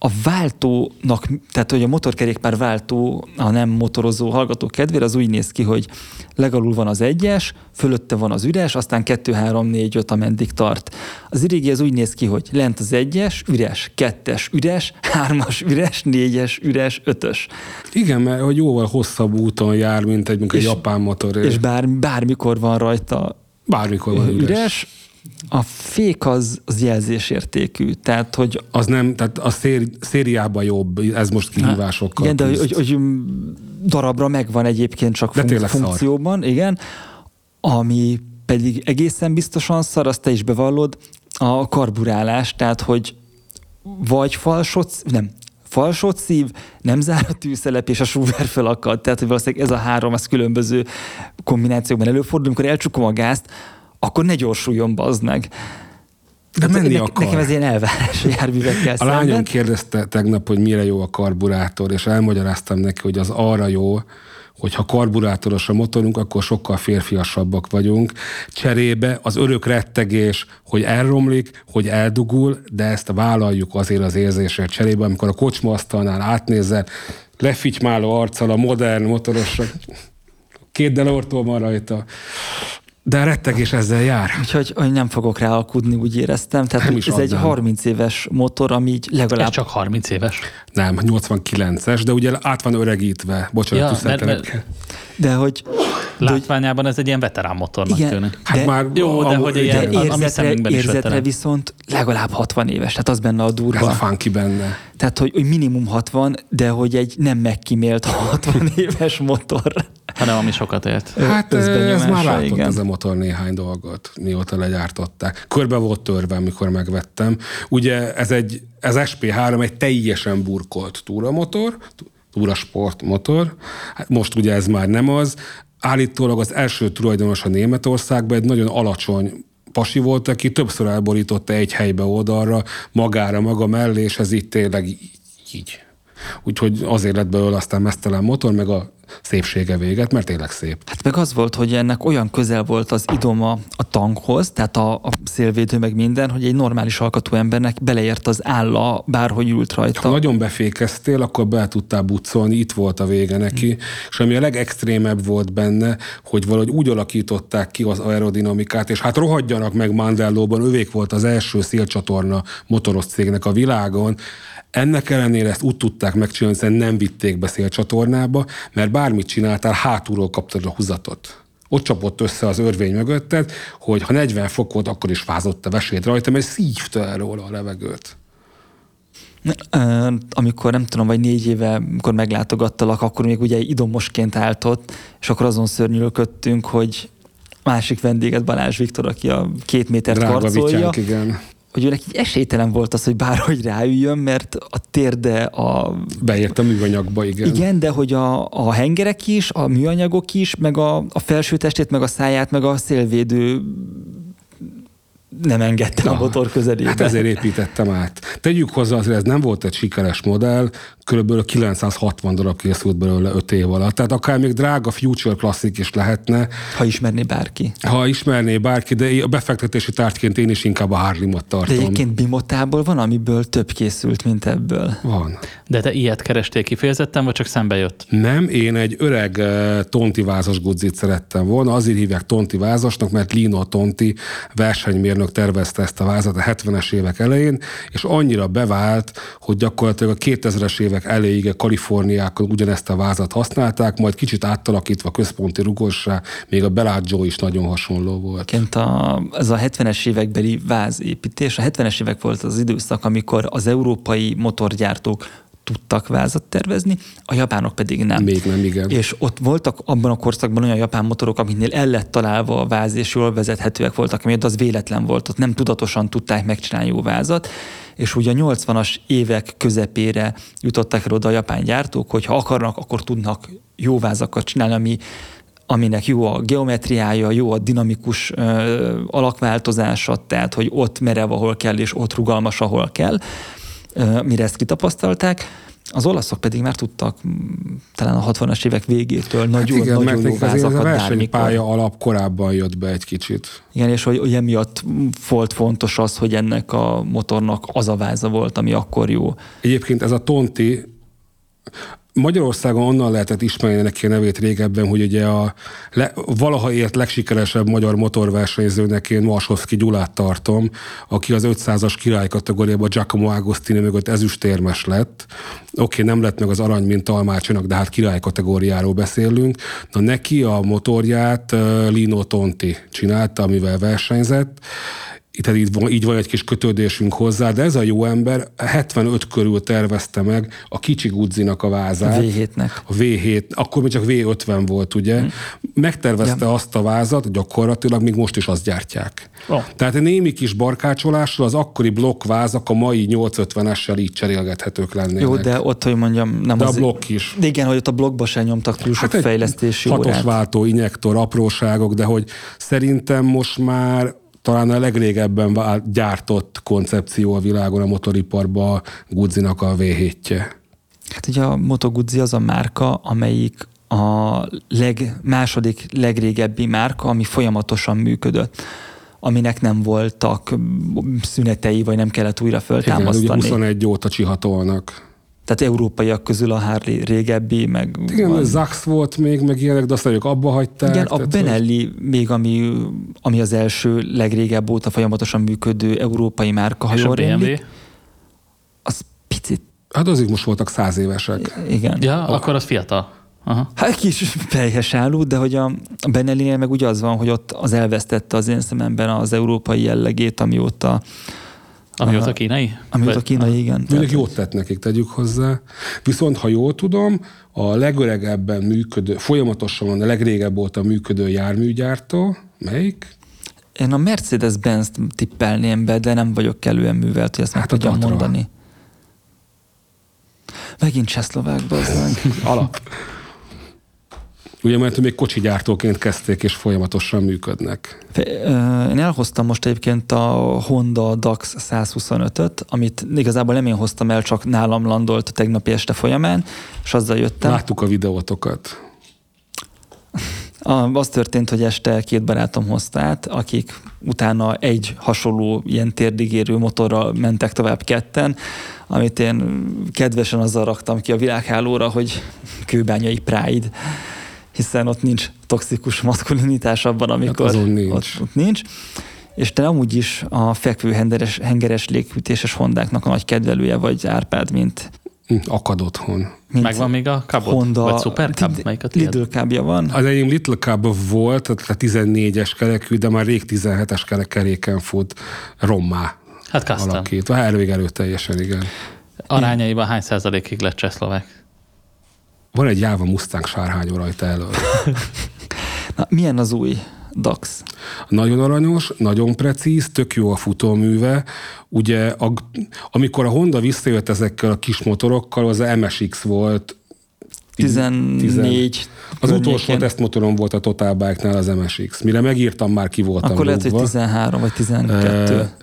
a váltónak, tehát hogy a motorkerékpár váltó a nem motorozó hallgató kedvére, az úgy néz ki, hogy legalul van az egyes, fölötte van az üres, aztán 2, 3, 4, 5, ameddig tart. Az irigi az úgy néz ki, hogy lent az egyes, üres, kettes, üres, hármas, üres, négyes, üres, ötös. Igen, mert hogy jóval hosszabb úton jár, mint egy, mint egy japán motor. És bár, bármikor van rajta Bármikor van üres. üres a fék az, az jelzésértékű, tehát hogy... Az nem, tehát a széri, szériában jobb, ez most kihívásokkal. Igen, de hogy, hogy, hogy darabra megvan egyébként csak de fun- funkcióban, szar. igen, ami pedig egészen biztosan szar, azt te is bevallod, a karburálás, tehát hogy vagy falsot, nem, falsot szív, nem zár a tűszelep, és a súver felakad. Tehát, hogy valószínűleg ez a három, ez különböző kombinációkban előfordul, amikor elcsukom a gázt, akkor ne gyorsuljon, bazd meg. De hát menni ne, akar. Nekem ez ilyen elvárás a járművekkel A lányom kérdezte tegnap, hogy mire jó a karburátor, és elmagyaráztam neki, hogy az arra jó, hogy ha karburátoros a motorunk, akkor sokkal férfiasabbak vagyunk. Cserébe az örök rettegés, hogy elromlik, hogy eldugul, de ezt vállaljuk azért az érzésért cserébe, amikor a kocsmaasztalnál átnézel, lefitymáló arccal a modern motorosok, két delortól van rajta, de a rettegés ezzel jár. Úgyhogy hogy nem fogok rá alkudni, úgy éreztem. Tehát nem ez adnám. egy 30 éves motor, ami így legalább... Ez csak 30 éves? Nem, 89-es, de ugye át van öregítve. Bocsánat, ja, mert, mert... De hogy látványában ez egy ilyen veterán motornak igen, tűnik. Hát de, már jó, de hogy ilyen, de érzetre, érzetre viszont legalább 60 éves, tehát az benne a durva. Ez a funky benne. Tehát, hogy, hogy minimum 60, de hogy egy nem megkímélt 60 éves motor. Hanem ami sokat ért. Hát ez már látott igen. ez a motor néhány dolgot, mióta legyártották. Körbe volt törve, amikor megvettem. Ugye ez egy, ez SP3 egy teljesen burkolt túramotor, túrasport motor. Hát most ugye ez már nem az. Állítólag az első tulajdonos a Németországban egy nagyon alacsony pasi volt, aki többször elborította egy helybe oldalra, magára, maga mellé, és ez így tényleg így. Úgyhogy azért lett belőle aztán mesztelen motor, meg a szépsége véget, mert tényleg szép. Hát meg az volt, hogy ennek olyan közel volt az idoma a tankhoz, tehát a, a szélvédő meg minden, hogy egy normális alkatú embernek beleért az álla, bárhogy ült rajta. Ha nagyon befékeztél, akkor be tudtál bucolni, itt volt a vége neki, hmm. és ami a legextrémebb volt benne, hogy valahogy úgy alakították ki az aerodinamikát, és hát rohadjanak meg Mandellóban, övék volt az első szélcsatorna motoros cégnek a világon, ennek ellenére ezt úgy tudták megcsinálni, hogy nem vitték be szélcsatornába, mert bármit csináltál, hátulról kaptad a húzatot. Ott csapott össze az örvény mögötted, hogy ha 40 fok volt, akkor is fázott a vesét rajta, mert szívta el róla a levegőt. Amikor nem tudom, vagy négy éve, amikor meglátogattalak, akkor még ugye idomosként állt ott, és akkor azon szörnyűködtünk, hogy másik vendéget Balázs Viktor, aki a két métert Drága karcolja, vityánk, igen hogy őnek így esélytelen volt az, hogy bárhogy ráüljön, mert a térde a... Beért a műanyagba, igen. Igen, de hogy a, a hengerek is, a műanyagok is, meg a, a felső testét, meg a száját, meg a szélvédő nem engedte ja, a motor közelébe. Hát ezért építettem át. Tegyük hozzá, azért ez nem volt egy sikeres modell, kb. 960 darab készült belőle 5 év alatt. Tehát akár még drága Future Classic is lehetne. Ha ismerné bárki. Ha ismerné bárki, de a befektetési tárgyként én is inkább a Harlimot tartom. De egyébként Bimotából van, amiből több készült, mint ebből. Van. De te ilyet kerestél kifejezetten, vagy csak szembe jött? Nem, én egy öreg uh, Tonti vázas gudzit szerettem volna. Azért hívják Tonti vázasnak, mert Lino Tonti versenymérnök tervezte ezt a vázat a 70-es évek elején, és annyira bevált, hogy gyakorlatilag a 2000-es évek elejéig Kaliforniákon ugyanezt a vázat használták, majd kicsit átalakítva központi rugossá, még a Bellagio is nagyon hasonló volt. Kent a, ez a 70-es évekbeli vázépítés, a 70-es évek volt az időszak, amikor az európai motorgyártók tudtak vázat tervezni, a japánok pedig nem. Még nem, igen. És ott voltak abban a korszakban olyan japán motorok, amiknél el lett találva a váz, és jól vezethetőek voltak, amiért az véletlen volt, ott nem tudatosan tudták megcsinálni jó vázat, és ugye a 80-as évek közepére jutottak el oda a japán gyártók, hogy ha akarnak, akkor tudnak jó vázakat csinálni, ami aminek jó a geometriája, jó a dinamikus ö, alakváltozása, tehát hogy ott merev, ahol kell, és ott rugalmas, ahol kell, mire ezt kitapasztalták. Az olaszok pedig már tudtak talán a 60-as évek végétől hát nagyon, igen, nagyon jó vázakat a versenypálya alap korábban jött be egy kicsit. Igen, és hogy, hogy emiatt volt fontos az, hogy ennek a motornak az a váza volt, ami akkor jó. Egyébként ez a Tonti Magyarországon onnan lehetett ismerni neki a nevét régebben, hogy ugye a le, valaha ért legsikeresebb magyar motorversenyzőnek én Marsovszki Gyulát tartom, aki az 500-as király kategóriában Giacomo Agostini mögött ezüstérmes lett. Oké, okay, nem lett meg az arany, mint Talmácsonak, de hát király kategóriáról beszélünk. Na neki a motorját Lino Tonti csinálta, amivel versenyzett, tehát így van, így van egy kis kötődésünk hozzá, de ez a jó ember 75 körül tervezte meg a kicsi Gudzinak a vázát. A V7-nek. A V7, akkor még csak V50 volt, ugye? Hmm. Megtervezte ja. azt a vázat, gyakorlatilag még most is azt gyártják. Oh. Tehát egy némi kis barkácsolással az akkori blokkvázak a mai 850-essel így cserélgethetők lennének. Jó, de ott, hogy mondjam, nem de az... a blokk is. De igen, hogy ott a blokkba sem nyomtak túl sok hát fejlesztési hatos órát. váltó, injektor, apróságok, de hogy szerintem most már talán a legrégebben gyártott koncepció a világon a motoriparban a Gudzinak a v 7 Hát ugye a Moto Guzzi az a márka, amelyik a leg, második legrégebbi márka, ami folyamatosan működött aminek nem voltak szünetei, vagy nem kellett újra föltámasztani. Igen, ugye 21 óta csihatolnak. Tehát európaiak közül a Harley régebbi, meg... Igen, van... Zax volt még, meg ilyenek, de aztán ők abba hagyták. Igen, a Benelli hogy... még, ami, ami az első legrégebb óta folyamatosan működő európai márka, ha jól BMW? Az picit... Hát azok most voltak száz évesek. Igen. Ja, a... akkor az fiatal. Aha. Hát kis teljes álló, de hogy a Benellinél meg úgy az van, hogy ott az elvesztette az én szememben az európai jellegét, amióta Amióta kínai? Amióta kínai, igen. Mondjuk jót tett nekik, tegyük hozzá. Viszont, ha jól tudom, a legöregebben működő, folyamatosan van a legrégebb a működő járműgyártó, melyik? Én a Mercedes-Benz tippelném be, de nem vagyok kellően művelt, hogy ezt hát meg tudjam mondani. Megint csehszlovák, Alap. Ugye, mert még kocsigyártóként kezdték, és folyamatosan működnek. Én elhoztam most egyébként a Honda DAX 125-öt, amit igazából nem én hoztam el, csak nálam landolt a tegnapi este folyamán, és azzal jöttem. Láttuk a videótokat. Az történt, hogy este két barátom hozta át, akik utána egy hasonló ilyen térdigérő motorral mentek tovább ketten, amit én kedvesen azzal raktam ki a világhálóra, hogy kőbányai Pride hiszen ott nincs toxikus maszkulinitás abban, amikor hát nincs. Ott, ott nincs. És te amúgy is a fekvő hengeres, hengeres légütéses hondáknak a nagy kedvelője vagy Árpád, mint hm, akad otthon. Mint Megvan még a Cubot? Honda, vagy Super Cub? Melyik a Lidl Cubja van. Az enyém Little Cub volt, a 14-es kerekű, de már rég 17-es keréken fut rommá. Hát custom. Alakítva. Hát elvég előtt teljesen, igen. Arányaiban hány százalékig lett csehszlovák? Van egy Java Mustang sárhányó rajta elől. Na, milyen az új DAX? Nagyon aranyos, nagyon precíz, tök jó a futóműve. Ugye, a, amikor a Honda visszajött ezekkel a kis motorokkal, az a MSX volt 14 Az utolsó tesztmotorom volt a Total Bike-nál az MSX. Mire megírtam, már ki voltam Akkor lehet, hogy 13 vagy 12. E,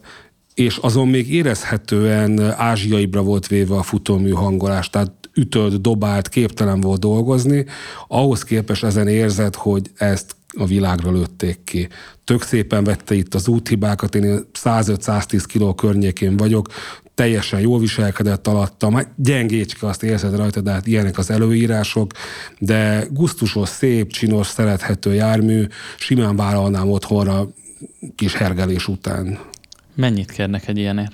és azon még érezhetően ázsiaibra volt véve a futómű hangolás, tehát ütölt, dobált, képtelen volt dolgozni, ahhoz képest ezen érzed, hogy ezt a világra lőtték ki. Tök szépen vette itt az úthibákat, én 105-110 kiló környékén vagyok, teljesen jól viselkedett alattam, hát gyengécske, azt érzed rajta, de hát ilyenek az előírások, de gusztusos, szép, csinos, szerethető jármű, simán vállalnám otthonra kis hergelés után. Mennyit kérnek egy ilyenért?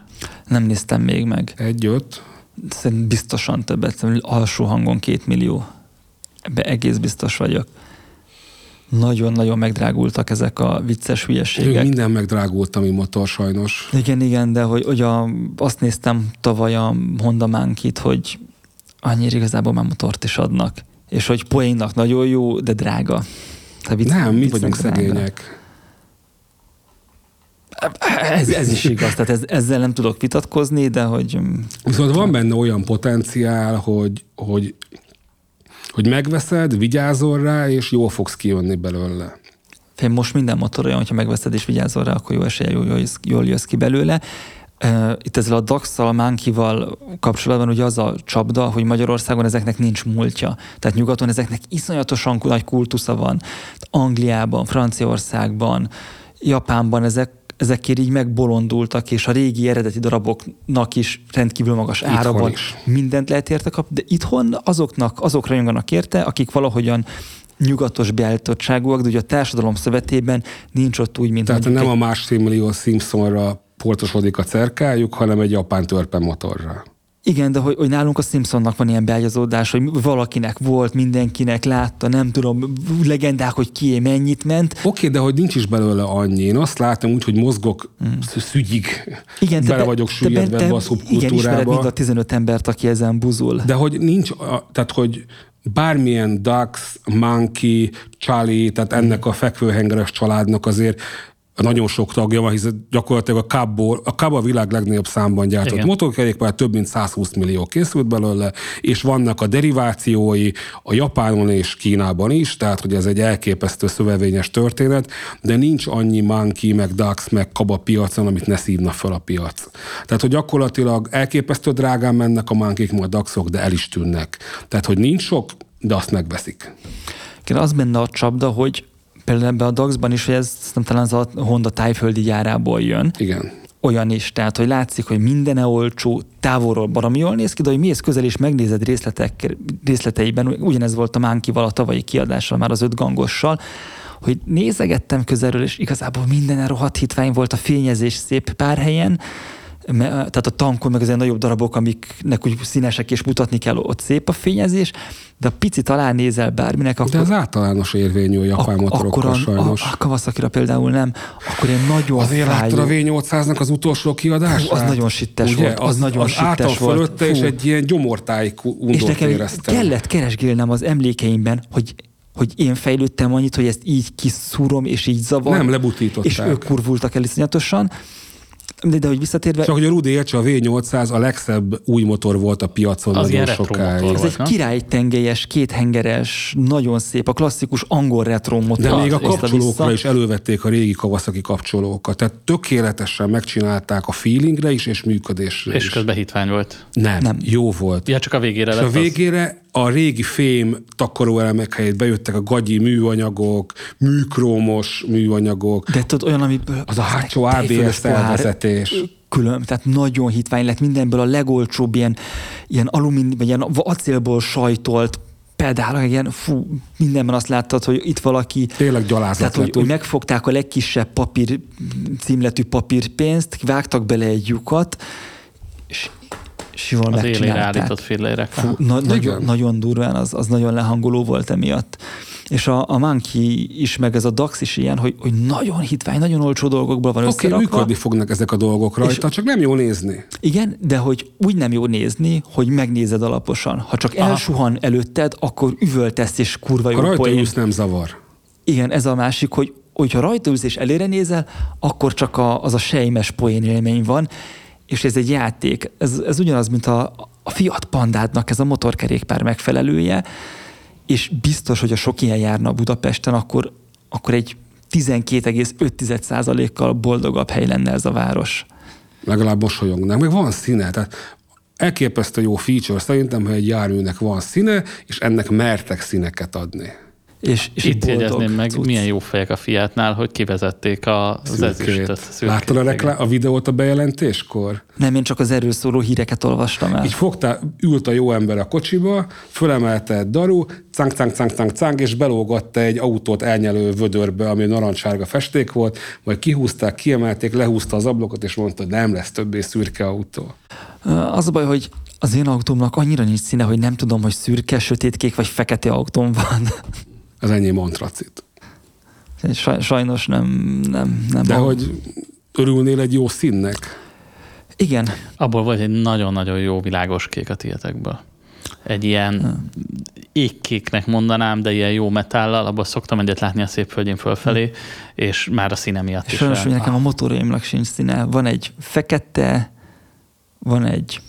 Nem néztem még meg. Egy-öt. Szerintem biztosan többet, szerintem alsó hangon két millió. Ebbe egész biztos vagyok. Nagyon-nagyon megdrágultak ezek a vicces hülyeségek. Minden megdrágult, ami motor sajnos. Igen, igen, de hogy, hogy a, azt néztem tavaly a Honda Mankit, hogy annyira igazából már motort is adnak. És hogy poénnak nagyon jó, de drága. vicc, Nem, mi vagyunk drága. szegények. Ez, ez is igaz, tehát ez, ezzel nem tudok vitatkozni, de hogy... Mm, Viszont van benne olyan potenciál, hogy, hogy, hogy megveszed, vigyázol rá, és jól fogsz kijönni belőle. Én most minden motor olyan, hogyha megveszed és vigyázol rá, akkor jó esélye jól, jól, jól jössz ki belőle. Itt ezzel a DAX-szal, Mánkival kapcsolatban ugye az a csapda, hogy Magyarországon ezeknek nincs múltja. Tehát nyugaton ezeknek iszonyatosan nagy kultusza van. Angliában, Franciaországban, Japánban ezek ezekért így megbolondultak, és a régi eredeti daraboknak is rendkívül magas itthon ára van. Mindent lehet érte kapni, de itthon azoknak, azok rajonganak érte, akik valahogyan nyugatos beállítottságúak, de ugye a társadalom szövetében nincs ott úgy, mint Tehát nem egy... a másfél millió Simpsonra portosodik a cerkájuk, hanem egy japán törpe motorra. Igen, de hogy, hogy nálunk a Simpsonnak van ilyen beágyazódás, hogy valakinek volt, mindenkinek látta, nem tudom, legendák, hogy kié mennyit ment. Oké, okay, de hogy nincs is belőle annyi. Én azt látom úgy, hogy mozgok hmm. szügyig. Igen, bele vagyok süllyedve ebbe a szubkultúrába. Igen, ismered mind a 15 embert, aki ezen buzul. De hogy nincs, tehát hogy bármilyen Dax, Monkey, Charlie, tehát ennek a fekvőhengeres családnak azért nagyon sok tagja van, hiszen gyakorlatilag a Cabo, a Cabo a világ legnagyobb számban gyártott Igen. motorkerékpár, több mint 120 millió készült belőle, és vannak a derivációi a Japánon és Kínában is, tehát hogy ez egy elképesztő szövevényes történet, de nincs annyi Monkey, meg Dax, meg Kaba piacon, amit ne szívna fel a piac. Tehát, hogy gyakorlatilag elképesztő drágán mennek a Monkey-k, a Daxok, de el is tűnnek. Tehát, hogy nincs sok, de azt megveszik. Igen, az benne a csapda, hogy például ebben a DAX-ban is, hogy ez nem talán az a Honda tájföldi gyárából jön. Igen. Olyan is, tehát hogy látszik, hogy minden -e olcsó, távolról baromi jól néz ki, de hogy mész közel és megnézed részletek, részleteiben, ugyanez volt a Mánkival a tavalyi kiadással, már az öt gangossal, hogy nézegettem közelről, és igazából minden rohadt hitvány volt, a fényezés szép pár helyen, tehát a tankon, meg az ilyen nagyobb darabok, amiknek úgy színesek és mutatni kell, ott szép a fényezés, de a pici talán nézel bárminek, akkor... De az általános érvényű a japán motorokkal a, sajnos. A, a Kawasaki-ra például nem, akkor én nagyon Azért láttad a V800-nak az utolsó kiadását? Az nagyon sittes Ugye, volt, az, az nagyon az sittes volt. fölötte, és egy ilyen gyomortáj És nekem éreztem. kellett keresgélnem az emlékeimben, hogy hogy én fejlődtem annyit, hogy ezt így kiszúrom, és így zavar. Nem, lebutították. És ők kurvultak el iszonyatosan. De, de hogy visszatérve... Csak hogy a Rudi Ecsa a V800 a legszebb új motor volt a piacon az nagyon sokáig. Ez egy királytengelyes, kéthengeres, nagyon szép, a klasszikus angol retro motor. De még a kapcsolókra is elővették a régi Kawasaki kapcsolókat. Tehát tökéletesen megcsinálták a feelingre is, és működésre És is. közben hitvány volt. Nem, nem, jó volt. Ja, csak a végére és lett a végére a régi fém takaróelemek helyett bejöttek a gagyi műanyagok, műkrómos műanyagok. De tudod, olyan, amiből... Az a hátsó ABS elvezetés külön, tehát nagyon hitvány lett mindenből a legolcsóbb ilyen, ilyen alumínium, vagy ilyen acélból sajtolt pedál, ilyen, fú, mindenben azt láttad, hogy itt valaki... Tényleg gyalázat Tehát, hogy, hogy megfogták a legkisebb papír, címletű papírpénzt, vágtak bele egy lyukat, és jól az élére állított fillérek. Fú, na, nagyon, nagyon durván, az, az nagyon lehangoló volt emiatt. És a, a Monkey is, meg ez a DAX is ilyen, hogy, hogy nagyon hitvány, nagyon olcsó dolgokból van okay, összerakva. Oké, működni fognak ezek a dolgok rajta, és, csak nem jó nézni. Igen, de hogy úgy nem jó nézni, hogy megnézed alaposan. Ha csak Aha. elsuhan előtted, akkor üvöltesz és kurva jó rajta poén. nem zavar. Igen, ez a másik, hogy hogyha rajta ülsz és elére nézel, akkor csak a, az a sejmes poén élmény van, és ez egy játék. Ez, ez ugyanaz, mint a, a Fiat Pandádnak ez a motorkerékpár megfelelője, és biztos, hogy a sok ilyen járna Budapesten, akkor, akkor egy 12,5%-kal boldogabb hely lenne ez a város. Legalább mosolyognak. Meg van színe, tehát elképesztő jó feature szerintem, hogy egy járműnek van színe, és ennek mertek színeket adni. És, és Itt jegyezném meg, cucc. milyen jó fejek a Fiatnál, hogy kivezették a, az ezüstöt. Láttad a, reklá- a videót a bejelentéskor? Nem, én csak az erről szóló híreket olvastam el. Így fogta, ült a jó ember a kocsiba, fölemelte egy daru, cang, cang, cang, cang, cang, és belógatta egy autót elnyelő vödörbe, ami narancsárga festék volt, majd kihúzták, kiemelték, lehúzta az ablakot, és mondta, hogy nem lesz többé szürke autó. Az a baj, hogy az én autómnak annyira nincs színe, hogy nem tudom, hogy szürke, sötétkék vagy fekete autóm van. Az enyém antracit. Sajnos nem, nem, nem. De a... hogy örülnél egy jó színnek? Igen. Abból volt egy nagyon-nagyon jó világos kék a tietekből. Egy ilyen égkéknek mondanám, de ilyen jó metállal, abból szoktam egyet látni a szép földjén fölfelé, hmm. és már a színe miatt és is. Sajnos, hogy nekem a motorjaimnak sincs színe. Van egy fekete, van egy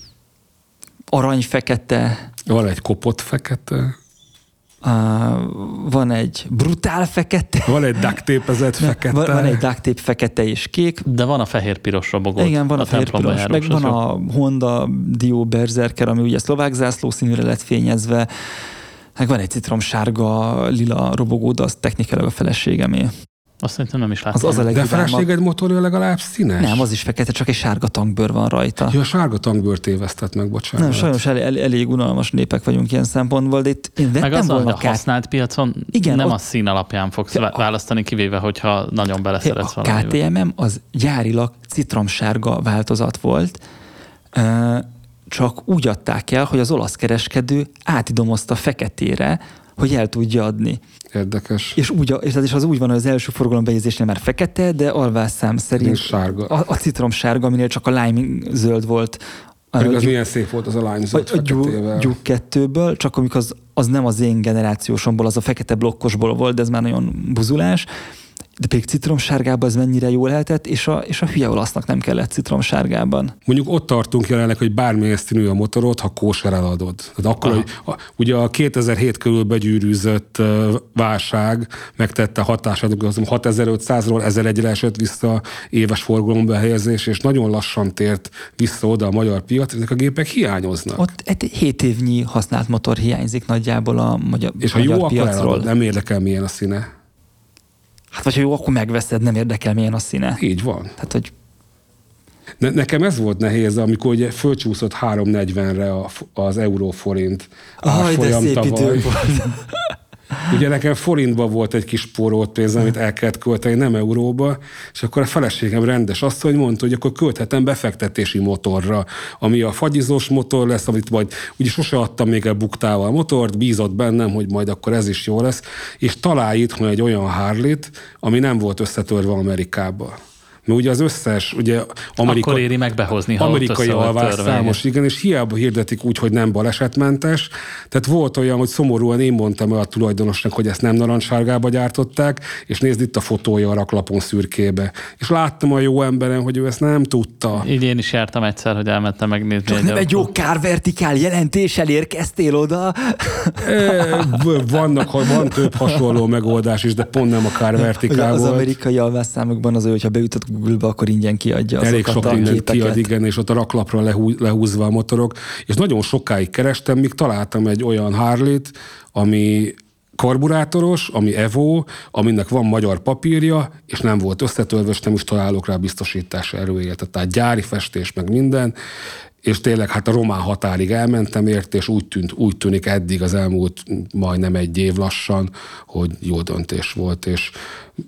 aranyfekete. Van egy kopott fekete. Uh, van egy brutál fekete. Van egy ducktépezett fekete. Van, van egy ducktape fekete és kék. De van a fehér-piros robogó. Igen, van a, a fehér-piros. Meg van a Honda Dio Berserker, ami ugye szlovák zászló színűre lett fényezve. Meg van egy citromsárga, lila robogó, de az technikailag a feleségemé. Azt szerintem nem is láttam. Az, az a De a feleséged motorja legalább színes? Nem, az is fekete, csak egy sárga tankbőr van rajta. Ja, a sárga tankbőr tévesztett meg, bocsánat. Nem, sajnos el, el, elég unalmas népek vagyunk ilyen szempontból, de itt én vettem meg az, volna a használt piacon Igen, nem ott... a szín alapján fogsz a... választani, kivéve, hogyha nagyon beleszeretsz a valamivel. KTM az gyárilag citromsárga változat volt, csak úgy adták el, hogy az olasz kereskedő átidomozta feketére, hogy el tudja adni. Érdekes. És, úgy, és az, is az úgy van, hogy az első forgalombejegyzésnél már fekete, de alvásszám szerint Nincs sárga. A, a citrom sárga, aminél csak a lime zöld volt. Pedig az gyuk, milyen szép volt az a lime zöld a, a gyuk kettőből, csak amikor az, az nem az én generációsomból, az a fekete blokkosból volt, de ez már nagyon buzulás de pedig citromsárgában ez mennyire jól lehetett, és a, és a hülye olasznak nem kellett citromsárgában. Mondjuk ott tartunk jelenleg, hogy bármilyen színű a motorod, ha kóser eladod. Tehát akkor, hogy a, ugye a 2007 körül begyűrűzött válság megtette hatását, az 6500-ról 1001-re esett vissza éves forgalomba helyezés, és nagyon lassan tért vissza oda a magyar piac, ezek a gépek hiányoznak. Ott egy 7 évnyi használt motor hiányzik nagyjából a magyar, és ha magyar jó, piacról. akkor eladod, nem érdekel milyen a színe. Hát vagy ha jó, akkor megveszed, nem érdekel milyen a színe. Így van. Tehát, hogy ne, nekem ez volt nehéz, amikor ugye fölcsúszott 340-re az euróforint Aj, de szép idő volt. Ugye nekem forintba volt egy kis spórolt pénz, amit el kellett költeni, nem euróba, és akkor a feleségem rendes azt, hogy mondta, hogy akkor költhetem befektetési motorra, ami a fagyizós motor lesz, amit majd ugye sose adtam még el buktával a motort, bízott bennem, hogy majd akkor ez is jó lesz, és találj itthon egy olyan harley ami nem volt összetörve Amerikába. Mert ugye az összes, ugye Amerika, Akkor éri meg behozni, ha amerikai alvás számos, igen, és hiába hirdetik úgy, hogy nem balesetmentes. Tehát volt olyan, hogy szomorúan én mondtam el a tulajdonosnak, hogy ezt nem narancssárgába gyártották, és nézd itt a fotója a raklapon szürkébe. És láttam a jó emberen, hogy ő ezt nem tudta. Így én is jártam egyszer, hogy elmentem megnézni. Csak egy nem egy jó kárvertikál jelentéssel érkeztél oda? Vannak, van több hasonló megoldás is, de pont nem a kárvertikál Az amerikai alvásszámokban az, hogyha beütött Google-ba, akkor ingyen kiadja Elég sok mindent kiad, igen, és ott a raklapra lehú, lehúzva a motorok, és nagyon sokáig kerestem, míg találtam egy olyan Harley-t, ami karburátoros, ami Evo, aminek van magyar papírja, és nem volt összetölve, és nem is találok rá biztosítás erőjét. Tehát gyári festés, meg minden, és tényleg hát a román határig elmentem ért, és úgy, tűnt, úgy tűnik eddig az elmúlt majdnem egy év lassan, hogy jó döntés volt, és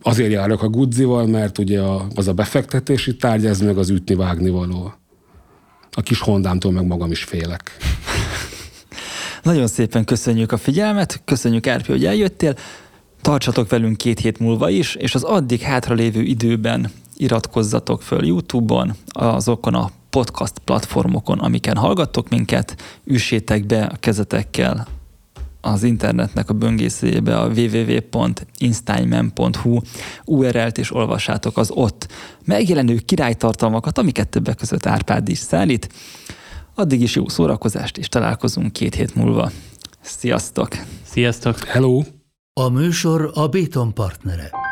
azért járok a Gudzival, mert ugye az a befektetési tárgy, ez meg az ütni-vágni való. A kis Hondámtól meg magam is félek. Nagyon szépen köszönjük a figyelmet, köszönjük Árpi, hogy eljöttél, tartsatok velünk két hét múlva is, és az addig hátralévő időben iratkozzatok föl YouTube-on, azokon a podcast platformokon, amiken hallgattok minket, üssétek be a kezetekkel az internetnek a böngészébe a www.installman.hu URL-t és olvassátok az ott megjelenő királytartalmakat, amiket többek között Árpád is szállít. Addig is jó szórakozást, és találkozunk két hét múlva. Sziasztok! Sziasztok! Hello! A műsor a Béton partnere.